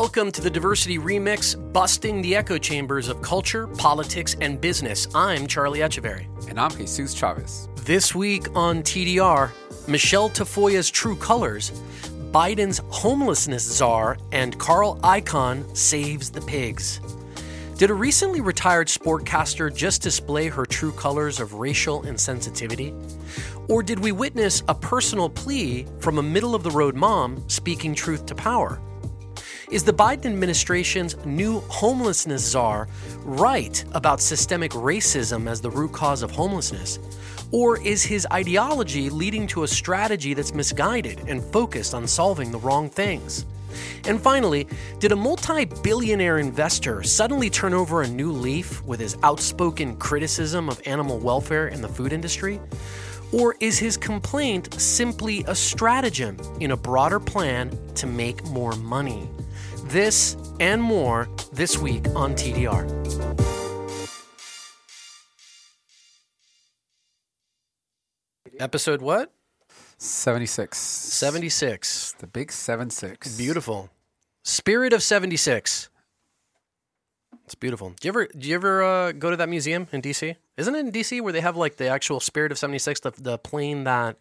Welcome to the Diversity Remix, busting the echo chambers of culture, politics, and business. I'm Charlie Echeverry. And I'm Jesus Chavez. This week on TDR, Michele Tafoya's True Colors, Biden's homelessness czar, and Carl Icahn saves the pigs. Did a recently retired sportcaster just display her true colors of racial insensitivity? Or did we witness a personal plea from a middle of the road mom speaking truth to power? Is the Biden administration's new homelessness czar right about systemic racism as the root cause of homelessness? Or is his ideology leading to a strategy that's misguided and focused on solving the wrong things? And finally, did a multi billionaire investor suddenly turn over a new leaf with his outspoken criticism of animal welfare in the food industry? Or is his complaint simply a stratagem in a broader plan to make more money? This and more this week on TDR. Episode what? 76. 76. The big 7 6. Beautiful. Spirit of 76. It's beautiful. Do you ever do you ever uh, go to that museum in DC? Isn't it in DC where they have like the actual Spirit of 76, the, the plane that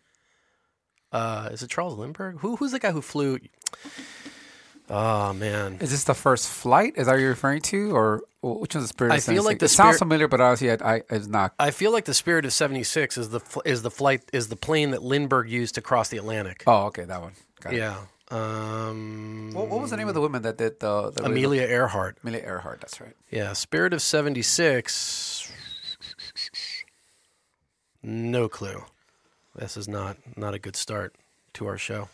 uh, is it Charles Lindbergh? Who who's the guy who flew Oh man, is this the first flight? Is that what you're referring to, or which one's the spirit? I feel like the it spirit, sounds familiar, but honestly, I, I it's not. I feel like the spirit of '76 is the is the flight is the plane that Lindbergh used to cross the Atlantic. Oh, okay, that one. Got yeah. Um, what, what, was the name of the woman that did the, the Amelia Earhart? Amelia Earhart, that's right. Yeah, Spirit of '76. No clue. This is not not a good start to our show.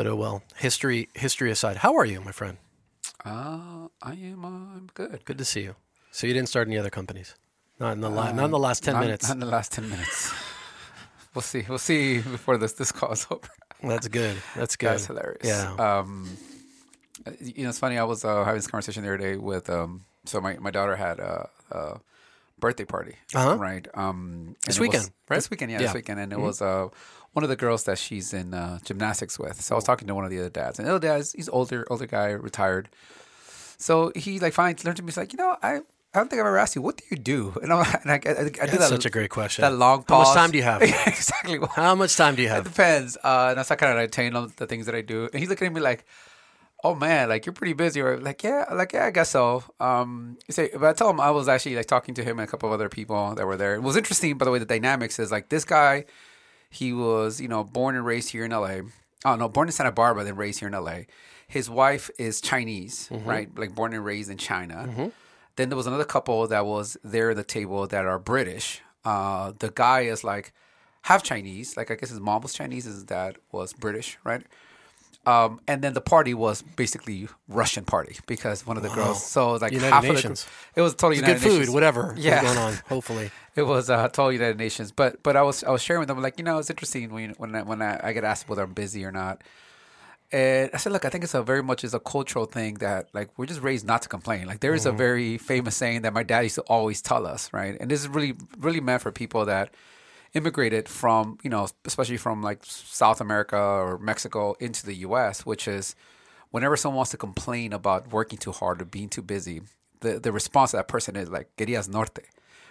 But oh well. History history aside, how are you, my friend? Uh, I am. Uh, I'm good. Good to see you. So you didn't start any other companies? Not in the la- uh, not in the last ten not, minutes. Not in the last ten minutes. we'll see. We'll see before this this call is over. That's good. That's good. That's hilarious. Yeah. Um, you know, it's funny. I was uh, having this conversation the other day with um. So my, my daughter had a, a birthday party, uh-huh. right? Um, this weekend, was, right? This weekend, yeah, yeah. this weekend, and it mm-hmm. was uh one of the girls that she's in uh, gymnastics with. So I was talking to one of the other dads, and the other dad, he's older, older guy, retired. So he like finally turned to me, he's like, you know, I. I don't think I've ever asked you. What do you do? And, I'm, and I, I, I, I did that. Such a great question. That long pause. How much time do you have? exactly. How much time do you have? It depends. Uh, and I kind of attain all the things that I do. And he's looking at me like, "Oh man, like you're pretty busy." Or like, "Yeah, like yeah, I guess so." Um, say, but I told him I was actually like talking to him and a couple of other people that were there. It was interesting, by the way. The dynamics is like this guy he was, you know, born and raised here in LA. Oh no, born in Santa Barbara, then raised here in LA. His wife is Chinese, mm-hmm. right? Like born and raised in China. Mm-hmm. Then there was another couple that was there at the table that are British. Uh, the guy is like half Chinese. Like I guess his mom was Chinese, his dad was British, right? Um, and then the party was basically Russian party because one of the girls. So it was like United half Nations. of the. It was totally it was United good food, Nations. whatever. Yeah, going on. Hopefully, it was uh, totally United Nations. But but I was I was sharing with them like you know it's interesting when when I, when I, I get asked whether I'm busy or not. And I said, look, I think it's a very much is a cultural thing that like we're just raised not to complain. Like there is mm-hmm. a very famous saying that my dad used to always tell us, right? And this is really really meant for people that immigrated from you know especially from like South America or Mexico into the U.S., which is whenever someone wants to complain about working too hard or being too busy, the the response of that person is like "querías norte,"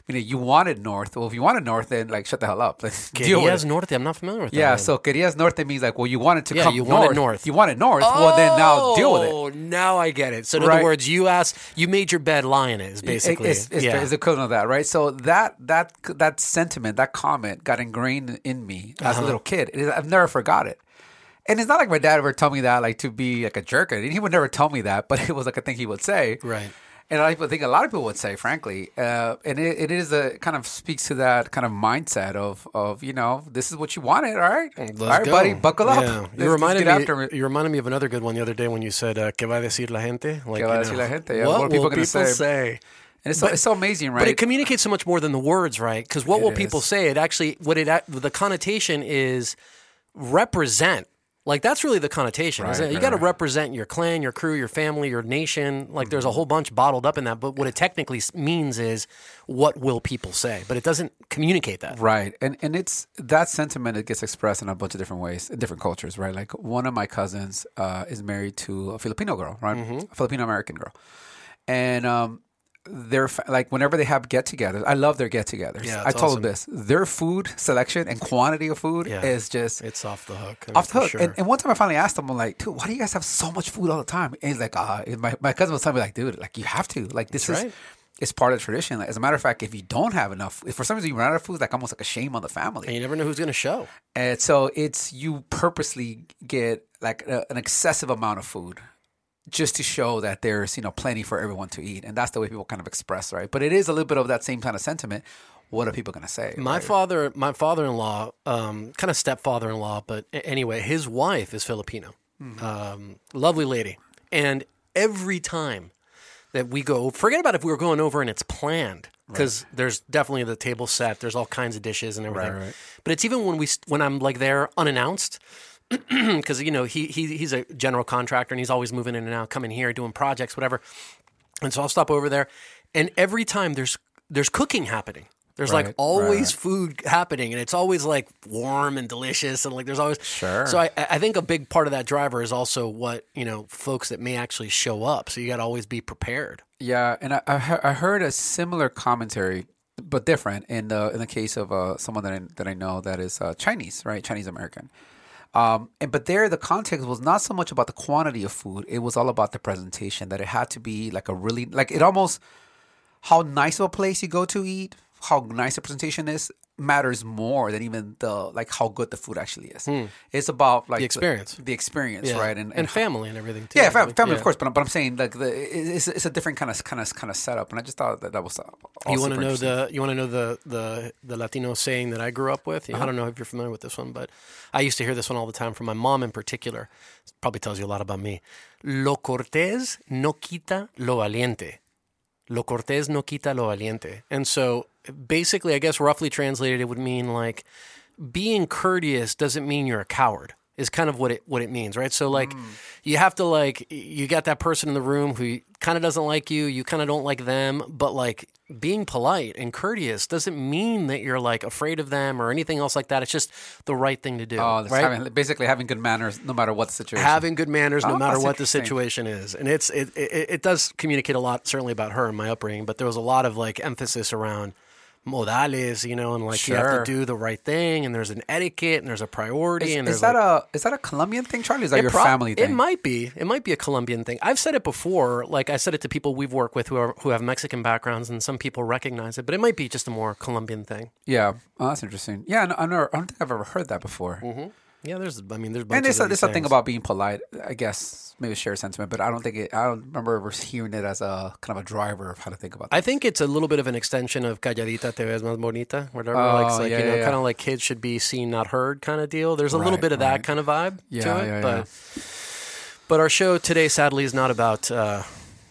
you know, you wanted north. Well, if you wanted north, then like shut the hell up. Let's deal with Querías it. Norte. I'm not familiar with that. Yeah, name. so querías norte means like, well, you wanted to Yeah, come you north. wanted north. You wanted north. Well, then now deal with it. Oh, now I get it. So in Right. other words, you asked, you made your bed, it. Is basically, it's, it's, yeah. it's equivalent of that, right? So that that that sentiment, that comment, got ingrained in me as Uh-huh. a little kid. Is- I've never forgot it. And it's not like my dad ever told me that, like to be like a jerk. And he would never tell me that, but it was like a thing he would say. Right. And I think a lot of people would say, frankly, uh, and it, it is a kind of speaks to that kind of mindset of of you know this is what you wanted, all right, Let's all right, go. buddy, buckle up. Yeah. Let's- You reminded me. You reminded me of another good one the other day when you said, uh, "¿Qué va a decir la gente?" Like, ¿Qué va a decir know, la gente? Yeah, What, what people say? say? And it's so, it's so amazing, right? But it communicates so much more than the words, right? Because what It will people say? It actually, what it the connotation is represent. Like that's really the connotation. isn't Right, it? You got to right. represent your clan, your crew, your family, your nation. Like there's a whole bunch bottled up in that. But what it technically means is what will people say? But it doesn't communicate that. Right. And and it's that sentiment it gets expressed in a bunch of different ways, in different cultures, right? Like one of my cousins uh, is married to a Filipino girl, right? Mm-hmm. A Filipino American girl. And um they're like whenever they have get-togethers, I love their get-togethers. Yeah, I told awesome. them this: their food selection and quantity of food Yeah. is just It's off the hook. I mean, off the hook. sure. And, and one time I finally asked him, I'm like, dude, why do you guys have so much food all the time? And he's like, ah, and my, my cousin was telling me, like, dude, like, you have to. Like, this That's is, right. it's part of the tradition. Like, as a matter of fact, if you don't have enough, if for some reason you run out of food, like almost like a shame on the family. and you never know who's going to show. And so it's, you purposely get like a, an excessive amount of food just to show that there's, you know, plenty for everyone to eat. And that's the way people kind of express, right? But it is a little bit of that same kind of sentiment. What are people going to say? My right? father, my father-in-law, um, kind of stepfather-in-law, but anyway, his wife is Filipino, um, lovely lady, and every time that we go, forget about if we were going over and it's planned because there's definitely the table set, there's all kinds of dishes and everything. right. But it's even when we when I'm like there unannounced. Because you know he, he he's a general contractor and he's always moving in and out, coming here, doing projects, whatever. And so I'll stop over there, and every time there's there's cooking happening. There's like always right. food happening, and it's always like warm and delicious, and like there's always Sure. So I I think a big part of that driver is also what you know folks that may actually show up. So you got to always be prepared. Yeah, and I, I I heard a similar commentary, but different in the in the case of uh, someone that I, that I know that is uh, Chinese, right? Chinese American. Um, and but there, the context was not so much about the quantity of food; it was all about the presentation. That it had to be like a really like it almost how nice of a place you go to eat, how nice the presentation is matters more than even the like how good the food actually is. It's about like. The experience. the, experience, right? and, and family and everything too. yeah, fam- family, yeah. of course, but, I'm- but I'm saying like the it's, it's a different kind of kind of kind of setup, and I just thought that that was. Uh, You want to know the you want to know the the the Latino saying that I grew up with. Uh-huh. I don't know if you're familiar with this one, but I used to hear this one all the time from my mom in particular. It probably tells you a lot about me. Lo cortés no quita lo valiente. Lo cortés no quita lo valiente. And so basically, I guess roughly translated, it would mean like being courteous doesn't mean you're a coward. Is kind of what it what it means, right? So like, mm. you have to like you got that person in the room who kind of doesn't like you, you kind of don't like them, but like being polite and courteous doesn't mean that you're like afraid of them or anything else like that. It's just the right thing to do, Oh, right? having, basically having good manners no matter what the situation. having good manners no Oh, matter what the situation is and it's it, it it does communicate a lot certainly about her and my upbringing but there was a lot of like emphasis around modales you know and like you have to do the right thing and there's an etiquette and there's a priority is, and is that like, a is that a Colombian thing, Charlie? Is that your prob- family thing? It might be. It might be a Colombian thing. I've said it before. Like I said it to people we've worked with who are who have Mexican backgrounds, and some people recognize it. But it might be just a more Colombian thing. Yeah, oh, that's interesting. Yeah, no, I, never, I don't think I've ever heard that before. Mm-hmm. Yeah, there's. I mean, there's. And there's a, there's these a thing about being polite. I guess maybe share sentiment, but I don't think it. I don't remember ever hearing it as a kind of a driver of how to think about. It. I think it's a little bit of an extension of calladita te ves más bonita, whatever. Oh, like, it's like yeah, you know, yeah, kind of like kids should be seen, not heard, kind of deal. There's a little bit of that kind of vibe Yeah, to it, yeah, but yeah. but our show today, sadly, is not about uh,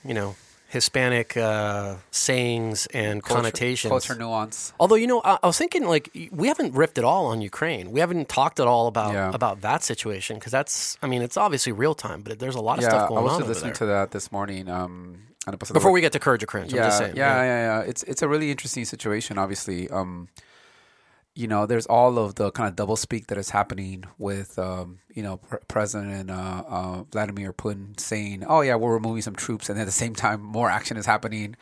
you know Hispanic uh, sayings and Culture- connotations. culture nuance. Although you know, I, I was thinking like we haven't riffed at all on Ukraine. We haven't talked at all about Yeah. about that situation because that's. I mean, it's obviously real time, but there's a lot of Yeah, stuff I going was on just over listening there. to that this morning. Um, on episode Before we get to Courage or Cringe, yeah, I'm just saying. yeah, yeah, yeah. It's it's a really interesting situation. Obviously, um, you know, there's all of the kind of double speak that is happening with, um, you know, Pre- President uh, uh, Vladimir Putin saying, "Oh yeah, we're removing some troops," and at the same time, more action is happening.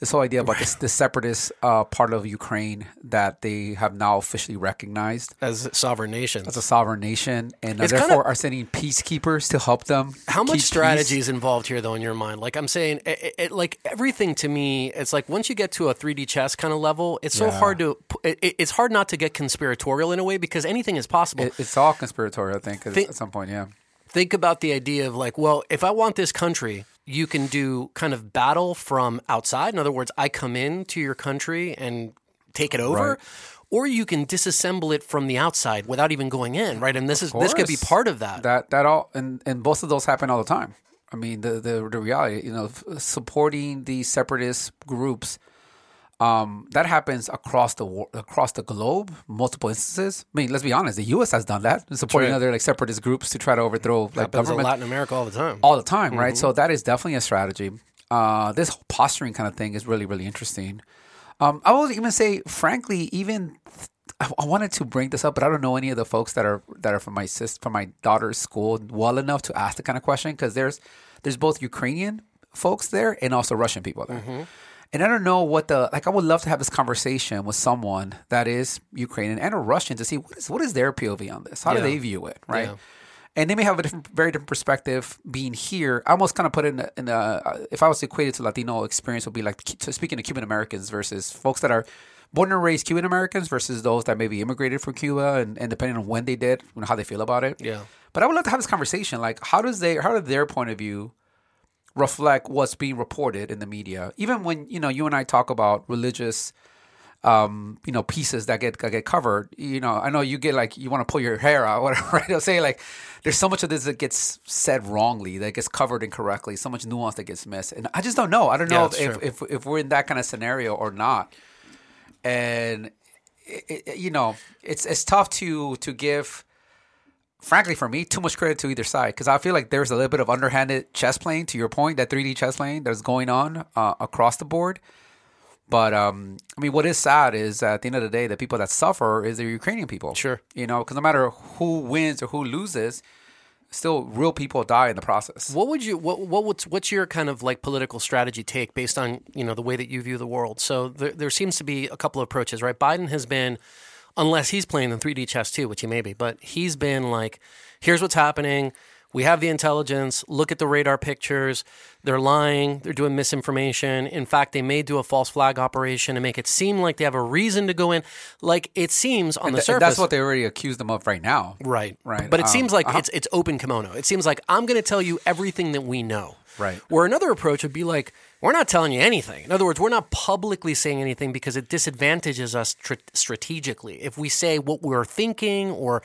This whole idea about this, this separatist uh, part of Ukraine that they have now officially recognized as sovereign nations. as a sovereign nation, and uh, therefore kinda- are sending peacekeepers to help them. How much strategy peace. is involved here, though, in your mind? Like I'm saying, it, it, like everything to me, it's like once you get to a 3D chess kind of level, it's so Yeah. hard to. It, it- it's hard not to get conspiratorial in a way because anything is possible. It, it's all conspiratorial, I think, Think- at some point. Yeah. think about the idea of like, well, if I want this country, you can do kind of battle from outside. In other words, I come into your country and take it over. Right. Or you can disassemble it from the outside without even going in, right? And this is this could be part of that. That that all and and both of those happen all the time. I mean, the the, the reality, you know, supporting the separatist groups, um, that happens across the wor- across the globe, multiple instances. I mean, let's be honest, the U.S. has done that, supporting other like separatist groups to try to overthrow like happens government Latin America all the time. all the time, right? So that is definitely a strategy. Uh, this whole posturing kind of thing is really, really interesting. Um, I will even say, frankly, even I, I wanted to bring this up, but I don't know any of the folks that are that are from my sis from my daughter's school well enough to ask the kind of question because there's there's both Ukrainian folks there and also Russian people there. And I don't know what the like. I would love to have this conversation with someone that is Ukrainian and a Russian to see what is what is their POV on this. How do they view it, right? Yeah. and they may have a different, very different perspective being here. I almost kind of put it in, a, in if I was equated to Latino experience, would be like to speaking to Cuban Americans versus folks that are born and raised Cuban Americans versus those that maybe immigrated from Cuba, and, and depending on when they did, you know, how they feel about it. Yeah. But I would love to have this conversation. Like, how does they, how does their point of view reflect what's being reported in the media? Even when you know you and I talk about religious um, you know, pieces that get that get covered. You know, I know you get like you want to pull your hair out, whatever. Right? They'll say like, there's so much of this that gets said wrongly, that gets covered incorrectly, so much nuance that gets missed, and I just don't know. I don't know it's if, if if we're in that kind of scenario or not. And it, it, you know, it's it's tough to to give. Frankly, for me, too much credit to either side because I feel like there's a little bit of underhanded chess playing. To your point, that 3D chess playing that's going on uh, across the board. But um, I mean, what is sad is at the end of the day, the people that suffer is the Ukrainian people. Sure. you know, because no matter who wins or who loses, still real people die in the process. What would you what what what's what's your kind of like political strategy take based on you know the way that you view the world? So there there seems to be a couple of approaches, right? Biden has been, unless he's playing in 3D chess too, which he may be, but he's been like, here's what's happening. We have the intelligence. Look at the radar pictures. They're lying. They're doing misinformation. In fact, they may do a false flag operation and make it seem like they have a reason to go in. Like it seems on the Th- surface. that's what they already accused them of right now. Right. Right. But it Um, seems like uh-huh. it's it's open kimono. It seems like I'm going to tell you everything that we know. Right. Where another approach would be like, we're not telling you anything. In other words, we're not publicly saying anything because it disadvantages us tr- strategically. If we say what we're thinking or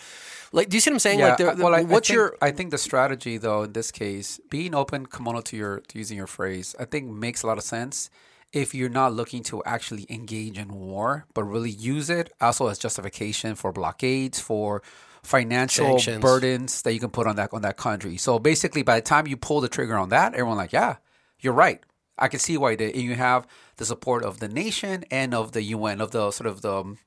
like, do you see what I'm saying? Yeah. like, well, I, what's I think, your I think the strategy, though, in this case, being open kimono to your to using your phrase, I think makes a lot of sense. If you're not looking to actually engage in war, but really use it also as justification for blockades, for financial Sanctions. burdens that you can put on that on that country. So basically, by the time you pull the trigger on that, everyone like, yeah, you're right. I can see why they, and you have the support of the nation and of the UN, of the sort of the um,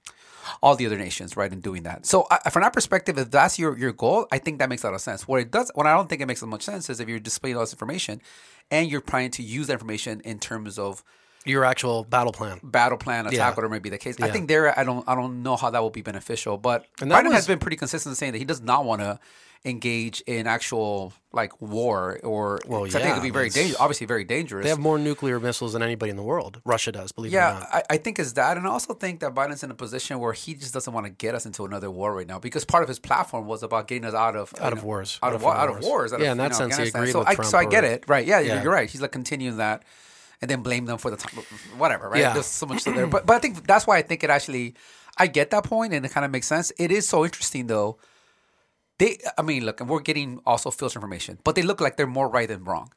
all the other nations, right, in doing that. So, from that perspective, if that's your your goal, I think that makes a lot of sense. What it does, what I don't think it makes as much sense is if you're displaying all this information, and you're trying to use that information in terms of your actual battle plan? battle plan, attack, Yeah. whatever may be the case. I think there, I don't, I don't know how that will be beneficial. But And Biden was- has been pretty consistent in saying that he does not want to engage in actual like war or. Well, 'cause I think yeah, it could be very dangerous. Obviously, very dangerous. They have more nuclear missiles than anybody in the world. Russia does, believe it or Yeah, not. I, I think it's that, and I also think that Biden's in a position where he just doesn't want to get us into another war right now because part of his platform was about getting us out of Out you of know, wars. out Out of of wa- foreign out of wars. wars. out Yeah, of, in that know, sense, he agreed so with I, Trump So I get it, right? Yeah, you're- Yeah. you're right. He's like continuing that, and then blame them for the time, whatever, right? Yeah. There's so much there, but but I think that's why I think it actually, I get that point, and it kind of makes sense. It is so interesting though. They, I mean, look, and we're getting also filter information, but they look like they're more right than wrong.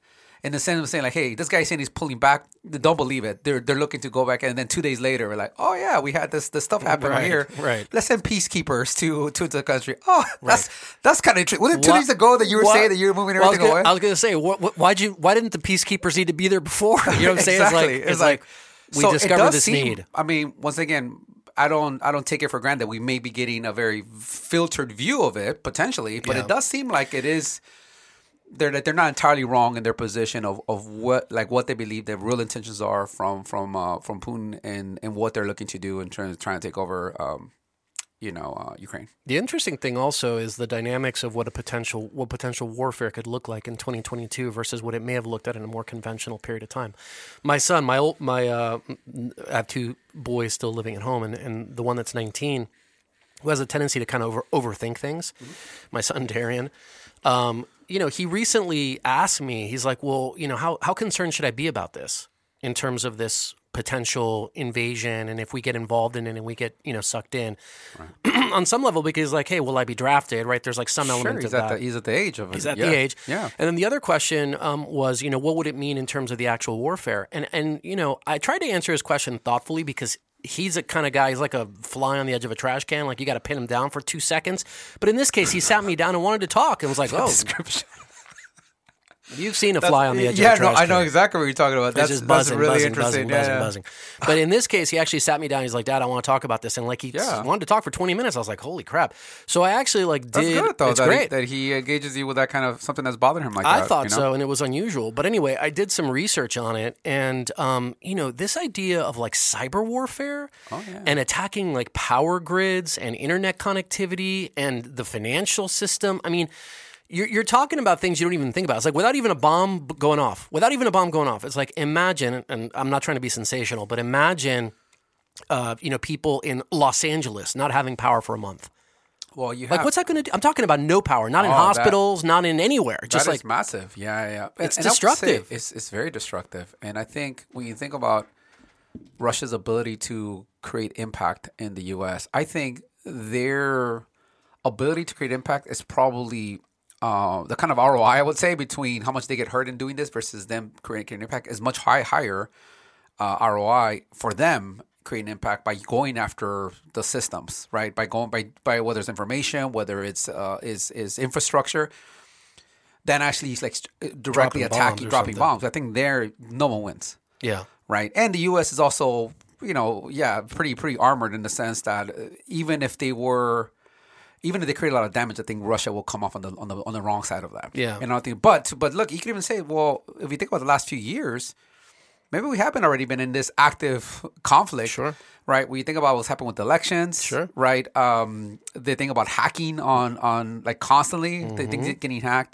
In the sense of saying, like, hey, this guy's saying he's pulling back. Don't believe it. They're they're looking to go back, and then two days later, we're like, oh yeah, we had this this stuff happen Right, here. right. Let's send peacekeepers to to the country. Oh, that's that's kind of interesting. Wasn't it two days ago that you were wha- saying that you were moving Well, I everything gonna- away? I was going to say, what, what, why'd you? Why didn't the peacekeepers need to be there before? You know what I'm saying? exactly. It's like, it's like, we so discovered this seem- need. I mean, once again, I don't I don't take it for granted that we may be getting a very filtered view of it potentially, but Yeah. it does seem like it is they're that they're not entirely wrong in their position of, of what like what they believe their real intentions are from from uh, from Putin and and what they're looking to do in terms of trying to take over um, you know uh, Ukraine. The interesting thing also is the dynamics of what a potential what potential warfare could look like in 2022 versus what it may have looked at in a more conventional period of time. My son, my old, my uh, I have two boys still living at home, and, and the one that's 19 who has a tendency to kind of over, overthink things. Mm-hmm. My son Darian. Um, you know, he recently asked me, he's like, well, you know, how, how concerned should I be about this in terms of this potential invasion and if we get involved in it and we get, you know, sucked in right. on some level because like, hey, will I be drafted? Right. There's like some sure, element he's of at that. The, he's at the age of it. He's at yeah. the age. Yeah. And then the other question um, was, you know, what would it mean in terms of the actual warfare? And, and, you know, I tried to answer his question thoughtfully because he's a kind of guy. He's like a fly on the edge of a trash can. Like you got to pin him down for two seconds. But in this case, he sat me down and wanted to talk and was like, "Oh, description." You've seen a fly on the edge yeah, of a trash no, I know can. exactly what you're talking about. That's, just buzzing, that's really buzzing, interesting. buzzing, yeah, buzzing, yeah. But in this case, he actually sat me down. He's like, "Dad, I want to talk about this," and like he Yeah. wanted to talk for 20 minutes. I was like, "Holy crap!" So I actually like That's did. good though. it's that great. He, that he engages you with that kind of something that's bothering him like I that. thought you know? so, and it was unusual. But anyway, I did some research on it, and um, you know, this idea of like cyber warfare Oh, yeah. and attacking like power grids and internet connectivity and the financial system. I mean. You're, you're talking about things you don't even think about. It's like without even a bomb going off, without even a bomb going off. It's like imagine, and I'm not trying to be sensational, but imagine, uh, you know, people in Los Angeles not having power for a month. Well, you Like, what's that going to do? I'm talking about no power, not in Oh, that- hospitals, not in anywhere. Just that like is massive. Yeah, yeah. And- It's and I would say destructive. It's it's very destructive. And I think when you think about Russia's ability to create impact in the U.S., I think their ability to create impact is probably uh, the kind of ROI I would say between how much they get hurt in doing this versus them creating impact is much high, higher uh, ROI for them creating impact by going after the systems, right? By going by by whether it's information, whether it's uh, is is infrastructure, than actually like directly Dropping attacking, bombs dropping something. bombs. I think there no one wins, yeah. right? And the U.S. is also you know yeah pretty pretty armored in the sense that uh, even if they were even if they create a lot of damage, I think Russia will come off on the on the on the wrong side of that. Yeah. and I think, but but look, you could even say, well, if you think about the last few years, maybe we haven't already been in this active conflict. Sure. Right. When you think about what's happened with elections. Sure. Right. Um, they think about hacking on on like constantly. They Mm-hmm. think getting hacked.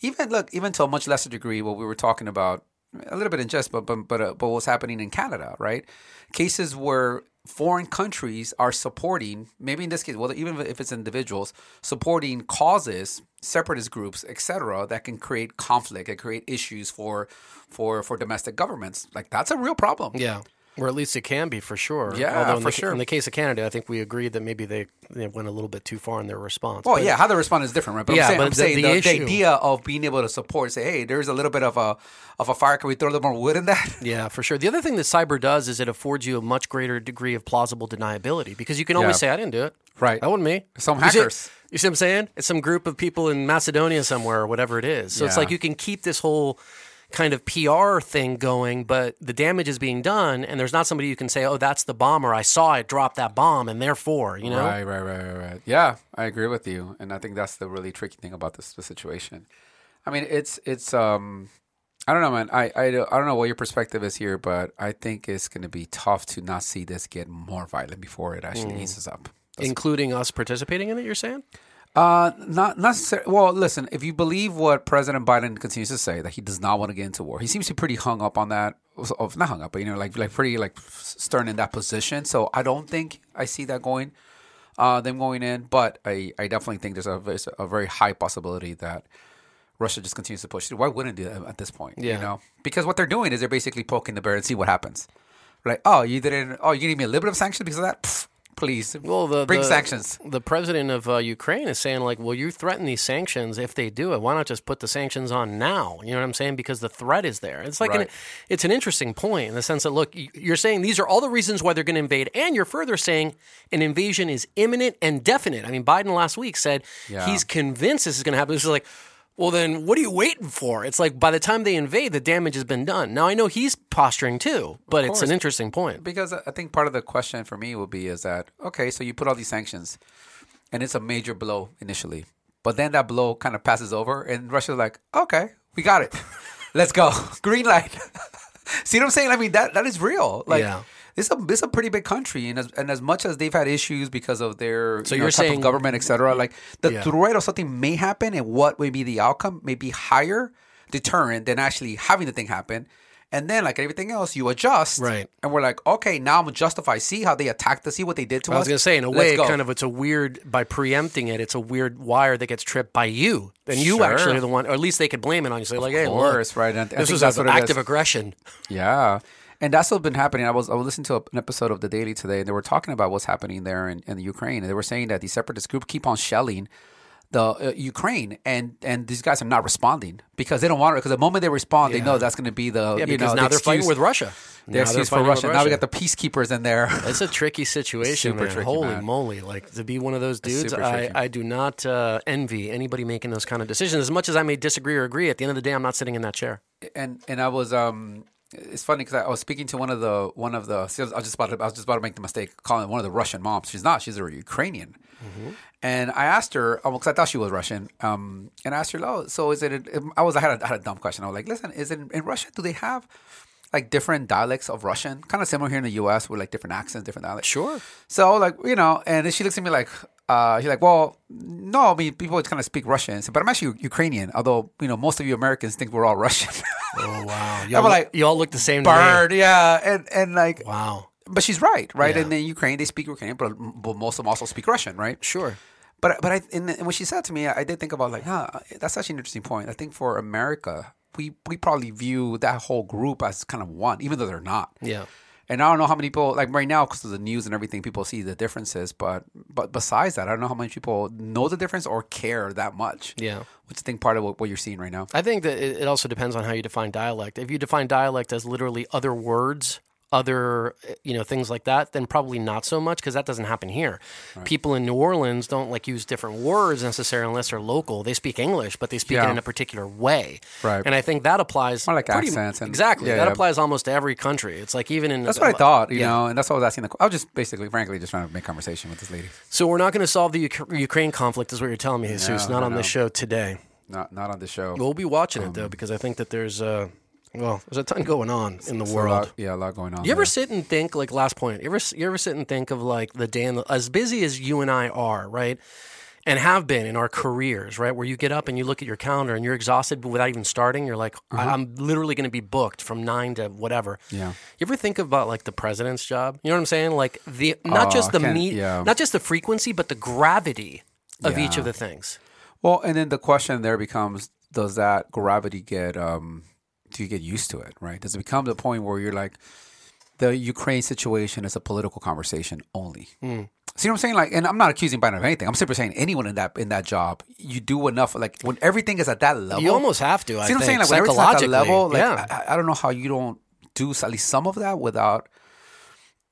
Even look, even to a much lesser degree, what we were talking about a little bit in jest, but but but, uh, but what's happening in Canada, right? Cases where foreign countries are supporting, maybe in this case, well, even if it's individuals supporting causes, separatist groups, etc., that can create conflict and create issues for for for domestic governments. Like that's a real problem. Yeah. Or at least it can be for sure. Yeah, Although in for the, sure. In the case of Canada, I think we agreed that maybe they, they went a little bit too far in their response. Well, But- yeah, how they respond is different, right? But Yeah, I'm saying, but I'm the- saying the the, the idea of being able to support, say, hey, there's a little bit of a of a fire. Can we throw a little more wood in that? Yeah, for sure. The other thing that cyber does is it affords you a much greater degree of plausible deniability because you can always Yeah. say, I didn't do it. Right. That wasn't me. Some You see- hackers. You see what I'm saying? It's some group of people in Macedonia somewhere or whatever it is. So it's like you can keep this whole kind of PR thing going, but the damage is being done, and there's not somebody you can say, oh, that's the bomber. I saw it drop that bomb, and therefore, you know? Right, right, right, right, right. Yeah, I agree with you, and I think that's the really tricky thing about this, this situation. I mean, it's it's um, I don't know, man. I, I I don't know what your perspective is here, but I think it's going to be tough to not see this get more violent before it actually eases up. Including us participating in it, you're saying? Uh, not necessarily. Well, listen, if you believe what President Biden continues to say that he does not want to get into war, he seems to be pretty hung up on that. Of not hung up, but you know, like like pretty like stern in that position. So I don't think I see that going, uh, them going in. But I I definitely think there's a a very high possibility that Russia just continues to push. Why wouldn't it do that at this point? Yeah. You know, because what they're doing is they're basically poking the bear and see what happens. Like, oh, you didn't. Oh, you gave me a little bit of sanctions because of that. Pfft, please, Well, the bring the- sanctions. The president of uh, Ukraine is saying, like, well, you threaten these sanctions. If they do it, why not just put the sanctions on now? You know what I'm saying? Because the threat is there. It's like an, it's an interesting point in the sense that look, you're saying these are all the reasons why they're going to invade, and you're further saying an invasion is imminent and definite. I mean, Biden last week said Yeah. he's convinced this is going to happen. This is like. Well, then what are you waiting for? It's like by the time they invade, the damage has been done. Now, I know he's posturing too, but it's an interesting point. Because I think part of the question for me will be is that okay, so you put all these sanctions, and it's a major blow initially, but then that blow kind of passes over, and Russia's like, okay, we got it, let's go, green light. See what I'm saying? I mean that that is real. Like. Yeah. It's a it's a pretty big country, and as and as much as they've had issues because of their So you you're type saying- of government, etc. Like the Yeah. threat of something may happen, and what may be the outcome may be higher deterrent than actually having the thing happen. And then, like everything else, you adjust, Right. And we're like, okay, now I'm justified. See how they attacked us. See what they did to I us. I was gonna say, in a Let's way, go. kind of it's a weird by preempting it. It's a weird wire that gets tripped by you, and you Sure. actually are the one, or at least they could blame it on you. Say like, hey, Of look, course, right? And this think was that's an act of aggression. Yeah. And that's what's been happening. I was I was listening to an episode of the Daily today, and they were talking about what's happening there in, in the Ukraine, and they were saying that these separatist groups keep on shelling the uh, Ukraine, and and these guys are not responding because they don't want it. Because the moment they respond, they know that's going to be the Yeah, you because know, now the they're fighting with Russia. The Now they're excuse for with Russia. Now we got the peacekeepers in there. It's a tricky situation, Super man. tricky, Holy man. moly! Like to be one of those dudes, I. I do not uh, envy anybody making those kind of decisions. As much as I may disagree or agree, at the end of the day, I'm not sitting in that chair. and and I was um it's funny because I, I was speaking to one of the one of the see, I was just about to, I was just about to make the mistake calling one of the Russian moms. She's not. She's a Ukrainian. And I asked her because I thought she was Russian. Um, and I asked her, "Oh, so is it?" I was I had a, I had a dumb question. I was like, "Listen, is it in Russia? Do they have like different dialects of Russian? Kind of similar here in the U.S. with like different accents, different dialects." Sure. So like you know, and then she looks at me like, uh, she's like, well, no, I mean people kind of speak Russian, So- but I'm actually Ukrainian. Although you know most of you Americans think we're all Russian. Oh wow! I'm Y'all, like, look, you all look the same. Bird, yeah, and and like, Wow. but she's right, right? Yeah. And in Ukraine they speak Ukrainian, but, but most of them also speak Russian, right? Sure. But but I and when she said to me, I did think about like, huh, that's actually an interesting point. I think for America, we we probably view that whole group as kind of one, even though they're not. Yeah. And I don't know how many people like right now because of the news and everything, people see the differences. But but besides that, I don't know how many people know the difference or care that much. Yeah. which I think part of what, what you're seeing right now. I think that it also depends on how you define dialect. If you define dialect as literally other words, other you know things like that, then probably not so much because that doesn't happen here. People in New Orleans don't like use different words necessarily unless they're local. They speak English, but they speak it in a particular way. Right. And I think that applies More like pretty- accents and- exactly. yeah, that yeah. applies almost to every country. It's like even in That's what I thought, you Yeah. know, and that's what I was asking. The, I was just basically, frankly, just trying to make conversation with this lady. So we're not going to solve the Uk- Ukraine conflict, is what you're telling me, Jesus. No, not no, on no. this show today. Not not on the show. We'll be watching it Um, though because I think that there's uh, well, there's a ton going on in the It's a world. lot- yeah, a lot going on. You ever there. sit and think like last point? You ever you ever sit and think of like the day in the as busy as you and I are, right? And have been in our careers, right? Where you get up and you look at your calendar and you're exhausted but without even starting. You're like, I- I'm literally going to be booked from nine to whatever. Yeah. You ever think about like the president's job? You know what I'm saying? Like the not Oh, just I the can't- meat, yeah. not just the frequency, but the gravity of each Yeah. of the things. Well, and then the question there becomes: Does that gravity get? um Do you get used to it? Right? Does it become the point where you're like, the Ukraine situation is a political conversation only? Hmm. See what I'm saying? Like, and I'm not accusing Biden of anything. I'm simply saying anyone in that in that job, you do enough. Like when everything is at that level, You almost have to. I See what I'm saying? Like when everything's at that psychologically. level, like yeah. I, I don't know how you don't do at least some of that without,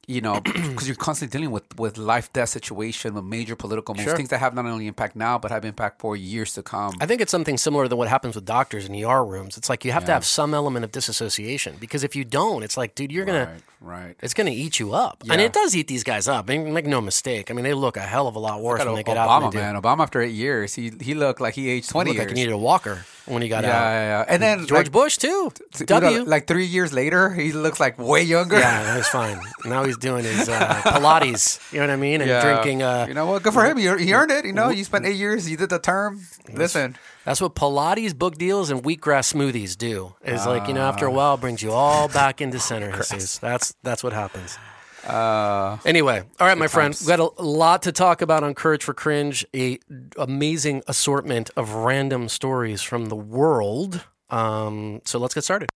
you know, because you're constantly dealing with with life death situation, with major political moves, Sure. things that have not only impact now but have impact for years to come. I think it's something similar to what happens with doctors in ER rooms. It's like you have to have some element of disassociation because if you don't, it's like, dude, you're gonna, right, right. it's gonna eat you up, and it does eat these guys up. I mean, make no mistake. I mean, they look a hell of a lot worse when they get Obama, out. do. man. Obama after eight years, he he looked like he aged twenty Look years. like you needed a walker when he got yeah, out. yeah, yeah. And then George like, Bush too. dude, W. like three years later, he looks like way younger. yeah, that was fine. Now he's doing his uh, Pilates. You know what I mean? And Yeah. drinking. Uh, you know what? Good for him. He, earned it. You know, you spent eight years. You did the term. Listen, That's what Pilates book deals and wheatgrass smoothies do. Is like you know, after a Ah. while, it brings you all back into center. Jesus. That's that's what happens. uh, Anyway, all right, my friend, we got a lot to talk about on Courage for Cringe. A amazing assortment of random stories from the world. Um, so let's get started.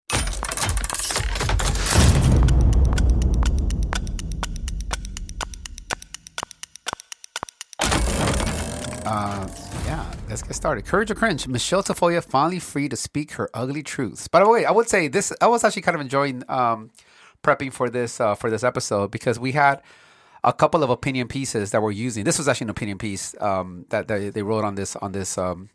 Yeah, let's get started. Courage or cringe? Michele Tafoya finally free to speak her ugly truths. By the way, I would say this. I was actually kind of enjoying um, prepping for this uh, for this episode because we had a couple of opinion pieces that we're using. This was actually an opinion piece um, that, that they wrote on this on this. Um,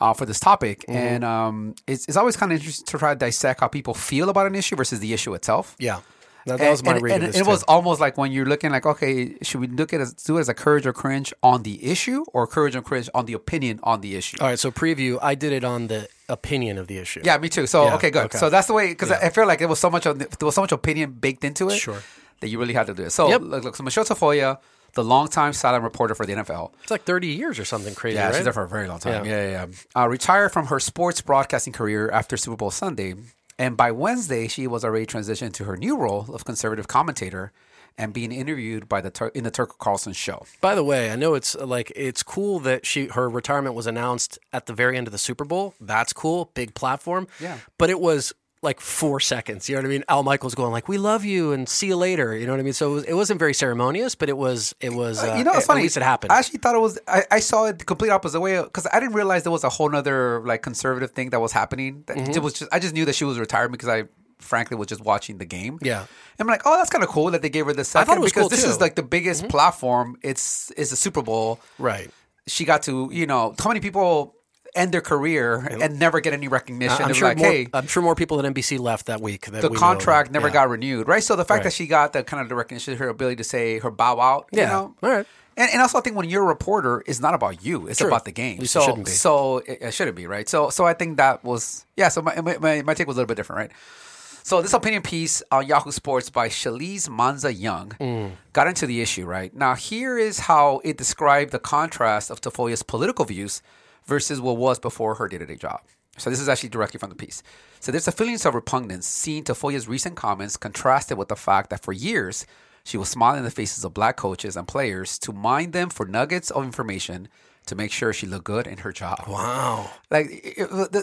uh, for this topic, and um, it's, it's always kind of interesting to try to dissect how people feel about an issue versus the issue itself. Yeah. That, that was my and, and it was almost like when you're looking like, okay, should we look at it as, do it as a courage or cringe on the issue, or courage or cringe on the opinion on the issue? All right, so preview. I did it on the opinion of the issue. Yeah, me too. So Yeah, okay, good. okay. So that's the way because Yeah. I feel like there was so much of, there was so much opinion baked into it. Sure. That you really had to do it. So Yep. look, look, so Michele Tafoya, the longtime silent reporter for the NFL. It's like 30 years or something crazy, Yeah, right? she's there for a very long time. Yeah. Yeah, yeah, yeah. Uh, retired from her sports broadcasting career after Super Bowl Sunday, and by Wednesday, she was already transitioned to her new role of conservative commentator and being interviewed by the Tur- in the Tucker Carlson show. By the way, I know it's like it's cool that she her retirement was announced at the very end of the Super Bowl. That's cool, big platform. Yeah. But it was like four seconds. You know what I mean? Al Michaels going like, "We love you" and "See you later." You know what I mean? So it, was, it wasn't very ceremonious, but it was. It was. Uh, you know, it's at, funny. At least it happened. I actually thought it was. I, I saw it the complete opposite way because I didn't realize there was a whole nother like conservative thing that was happening. That Mm-hmm. it was just. I just knew that she was retired because I, frankly, was just watching the game. Yeah. And I'm like, oh, that's kind of cool that they gave her this I second thought it was because cool, this too. Mm-hmm. is like the biggest platform. It's is the Super Bowl. right. She got to, you know, how many people end their career and never get any recognition? I'm sure like, more. hey, I'm sure more people at NBC left that week. That the we contract never Yeah. got renewed, right? So the fact Right. that she got the kind of the recognition, her ability to say her bow out, you Yeah. know, All right. And, and also, I think when you're a reporter, it's not about you; it's True. about the game. So, shouldn't be. so it, it shouldn't be, right? So, so I think that was yeah. So my, my my my take was a little bit different, right? So this opinion piece on Yahoo Sports by Shalise Manza Young Mm. got into the issue, right? Now here is how it described the contrast of Tafoya's political views versus what was before her day-to-day job. So this is actually directly from the piece. So there's a feelings of repugnance seen to Tafoya's recent comments contrasted with the fact that for years she was smiling in the faces of black coaches and players to mine them for nuggets of information to make sure she looked good in her job. Wow. Like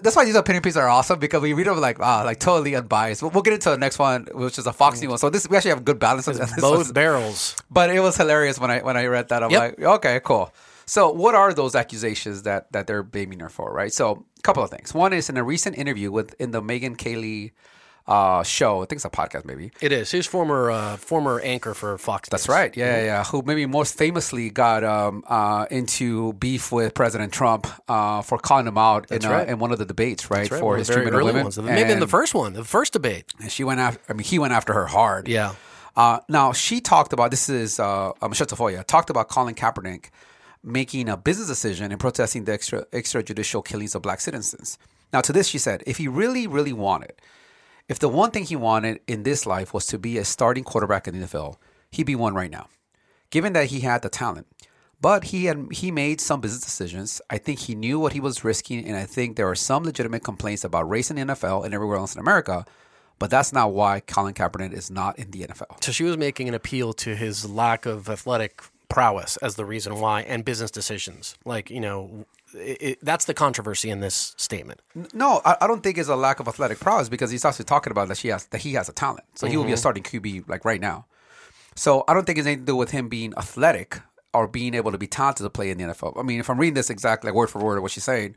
that's why these opinion pieces are awesome because we read them like wow, like totally unbiased. We'll, we'll get into the next one, which is a Foxy one. So this we actually have a good balance of this. Both barrels. but it was hilarious when I when I read that. I'm Yep. like, okay, cool. So what are those accusations that that they're blaming her for, right? So a couple of things. One is in a recent interview with in the Megyn Kelly uh, show. I think it's a podcast, maybe. It is. He's former uh, former anchor for Fox. That's News. right. Yeah, yeah, yeah. Who maybe most famously got um, uh, into beef with President Trump uh, for calling him out in, uh, right. in one of the debates, right? Right. For One his treatment of women. ones. Maybe in the first one, the first debate. and she went after. I mean, he went after her hard. Yeah. Uh, now she talked about this is uh, uh, Michele Tafoya talked about Colin Kaepernick making a business decision and protesting the extra extrajudicial killings of black citizens. Now to this she said, if he really, really wanted, if the one thing he wanted in this life was to be a starting quarterback in the NFL, he'd be one right now, given that he had the talent. But he had he made some business decisions. I think he knew what he was risking, and I think there are some legitimate complaints about race in the NFL and everywhere else in America. But that's not why Colin Kaepernick is not in the NFL. So she was making an appeal to his lack of athletic prowess as the reason why, and business decisions. Like you know, it, it, that's the controversy in this statement. No, I, I don't think it's a lack of athletic prowess because he's also talking about that she has that he has a talent, so he will be a mm-hmm. starting QB like right now. So I don't think it's anything to do with him being athletic or being able to be talented to play in the NFL. I mean, if I'm reading this exactly like word for word of what she's saying,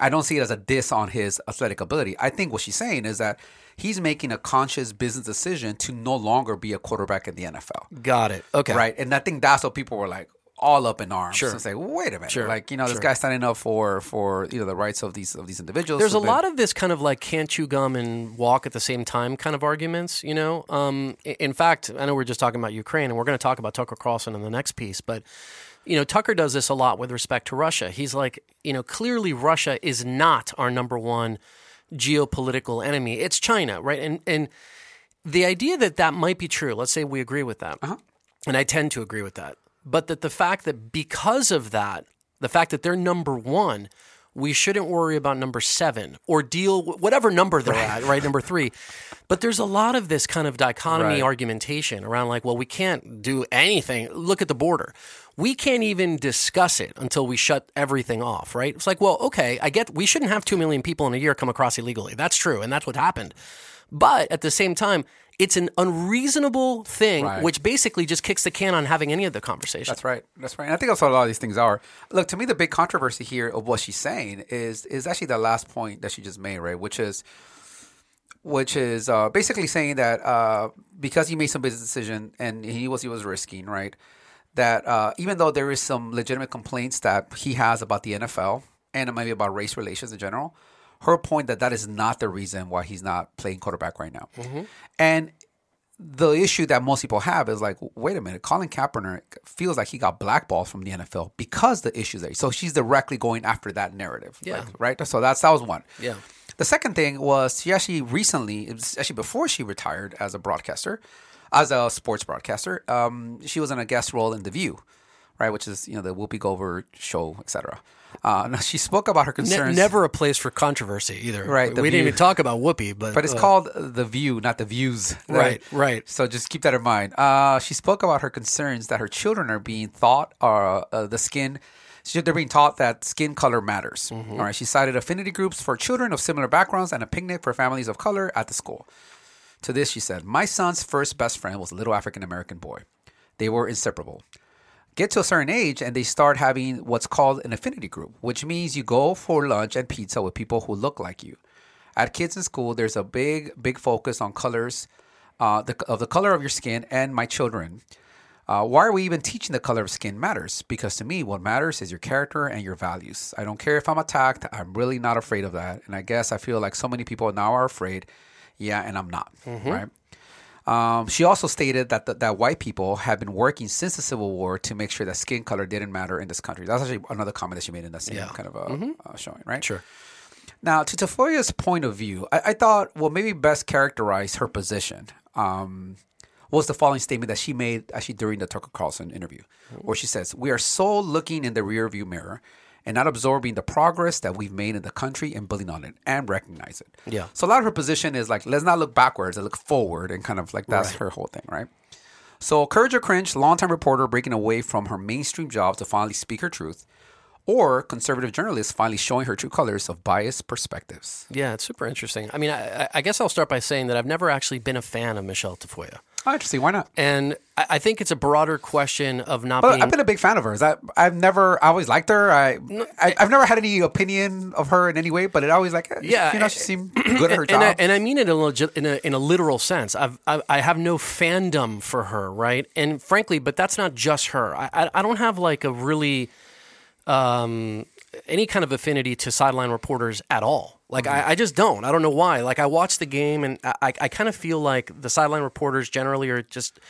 I don't see it as a diss on his athletic ability. I think what she's saying is that he's making a conscious business decision to no longer be a quarterback in the NFL. Got it. Okay. Right. And I think that's what people were like all up in arms. Sure. And say, wait a minute. Sure. Like, you know, this Sure. guy's standing up for for you know the rights of these of these individuals. There's a who've lot of this kind of like can't chew gum and walk at the same time kind of arguments, you know. Um, in fact, I know we're just talking about Ukraine, and we're going to talk about Tucker Carlson in the next piece, but you know, Tucker does this a lot with respect to Russia. He's like, you know, clearly Russia is not our number one geopolitical enemy. It's China, right? And and the idea that that might be true. Let's say we agree with that, uh-huh. and I tend to agree with that. But that the fact that because of that, the fact that they're number one, we shouldn't worry about number seven or deal with whatever number they're at, right? Number three. But there's a lot of this kind of dichotomy Right. argumentation around like, well, we can't do anything. Look at the border. We can't even discuss it until we shut everything off, right? It's like, well, okay, I get we shouldn't have 2 million people in a year come across illegally. That's true, and that's what happened. But at the same time, it's an unreasonable thing, Right. which basically just kicks the can on having any of the conversation. That's right. That's right. And I think that's what a lot of these things are. Look, to me, the big controversy here of what she's saying is is actually the last point that she just made, right? Which is which is uh, basically saying that uh, because he made some business decision and he was he was risking, right? That uh, even though there is some legitimate complaints that he has about the NFL and maybe about race relations in general, her point that that is not the reason why he's not playing quarterback right now. And the issue that most people have is like, wait a minute, Colin Kaepernick feels like he got blackballed from the NFL because the issues there. So she's directly going after that narrative. Yeah. like, right. So that's that was one. Yeah. The second thing was she actually recently, it was actually before she retired as a broadcaster, as a sports broadcaster, um, she was in a guest role in The View, right, which is you know the Whoopi Goldberg show, etc. Uh, now she spoke about her Ne- concerns. never a place for controversy either. Right, the We didn't even talk about Whoopi, but but it's uh, called The View, not The Views. Right, right. So just keep that in mind. Uh, she spoke about her concerns that her children are being thought, uh, uh, the skin, she- they're being taught that skin color matters. Mm-hmm. All right. She cited affinity groups for children of similar backgrounds and a picnic for families of color at the school. To this, she said, My son's first best friend was a little African American boy. They were inseparable. Get to a certain age and they start having what's called an affinity group, which means you go for lunch and pizza with people who look like you. At kids in school, there's a big, big focus on colors, uh, the, of the color of your skin and my children. Uh, why are we even teaching the color of skin matters? Because to me, what matters is your character and your values. I don't care if I'm attacked. I'm really not afraid of that. And I guess I feel like so many people now are afraid. Yeah, and I'm not. Right. Um, she also stated that the, that white people have been working since the Civil War to make sure that skin color didn't matter in this country. That's actually another comment that she made in that same Yeah. kind of uh, uh, showing, right? Sure. Now, to Tafoya's point of view, I, I thought, well, maybe best characterize her position um, was the following statement that she made actually during the Tucker Carlson interview, where she says, We are so looking in the rearview mirror and not absorbing the progress that we've made in the country and building on it and recognize it. Yeah. So a lot of her position is like, let's not look backwards, let's look forward, and kind of like that's her whole thing, right? So, Courage or Cringe, longtime reporter breaking away from her mainstream job to finally speak her truth, or conservative journalist finally showing her true colors of biased perspectives. Yeah, it's super interesting. I mean, I, I- I guess I'll start by saying that I've never actually been a fan of Michele Tafoya. Oh, interesting. Why not? And I, I think it's a broader question of not But being. I've been a big fan of hers. I, I've never, I always liked her. I, I, I've never had any opinion of her in any way, but it always like, eh, Yeah, you know, she seemed good at her and job. I, and I mean it in a, legit, in a in a literal sense. I've, I I have no fandom for her, right? And frankly, but that's not just her. I I, I don't have like a really um, any kind of affinity to sideline reporters at all. Like I, I just don't. I don't know why. Like I watch the game and I, I, kind of feel like the sideline reporters generally are just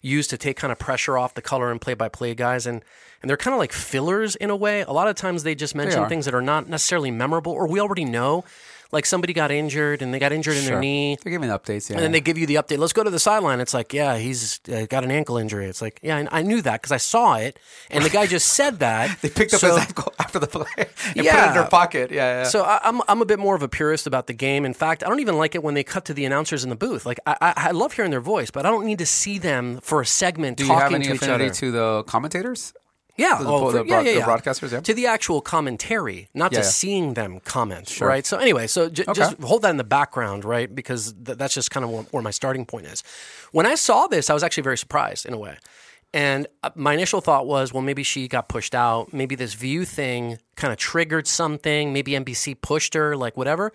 used to take kind of pressure off the color and play by play guys and and they're kind of like fillers in a way. A lot of times they just mention are. things that are not necessarily memorable or we already know. Like somebody got injured and they got injured in their knee. They're giving updates, yeah. And then they give you the update. Let's go to the sideline. It's like, yeah, he's uh, got an ankle injury. It's like, yeah, I, I knew that because I saw it, and the guy just said that. They picked up So- his ankle after the play and put it Yeah. in their pocket. Yeah, yeah. So I, I'm I'm a bit more of a purist about the game. In fact, I don't even like it when they cut to the announcers in the booth. Like I, I, I love hearing their voice, but I don't need to see them for a segment Do you have any to affinity to the commentators? Yeah, the- oh, the for- broad- yeah, yeah, the yeah. broadcasters, yeah. To the actual commentary, not to seeing them comment, right? So anyway, so j- just hold that in the background, right? Because th- that's just kind of where, where my starting point is. When I saw this, I was actually very surprised in a way. And uh, my initial thought was, well, maybe she got pushed out. Maybe this view thing kind of triggered something. Maybe NBC pushed her, like whatever.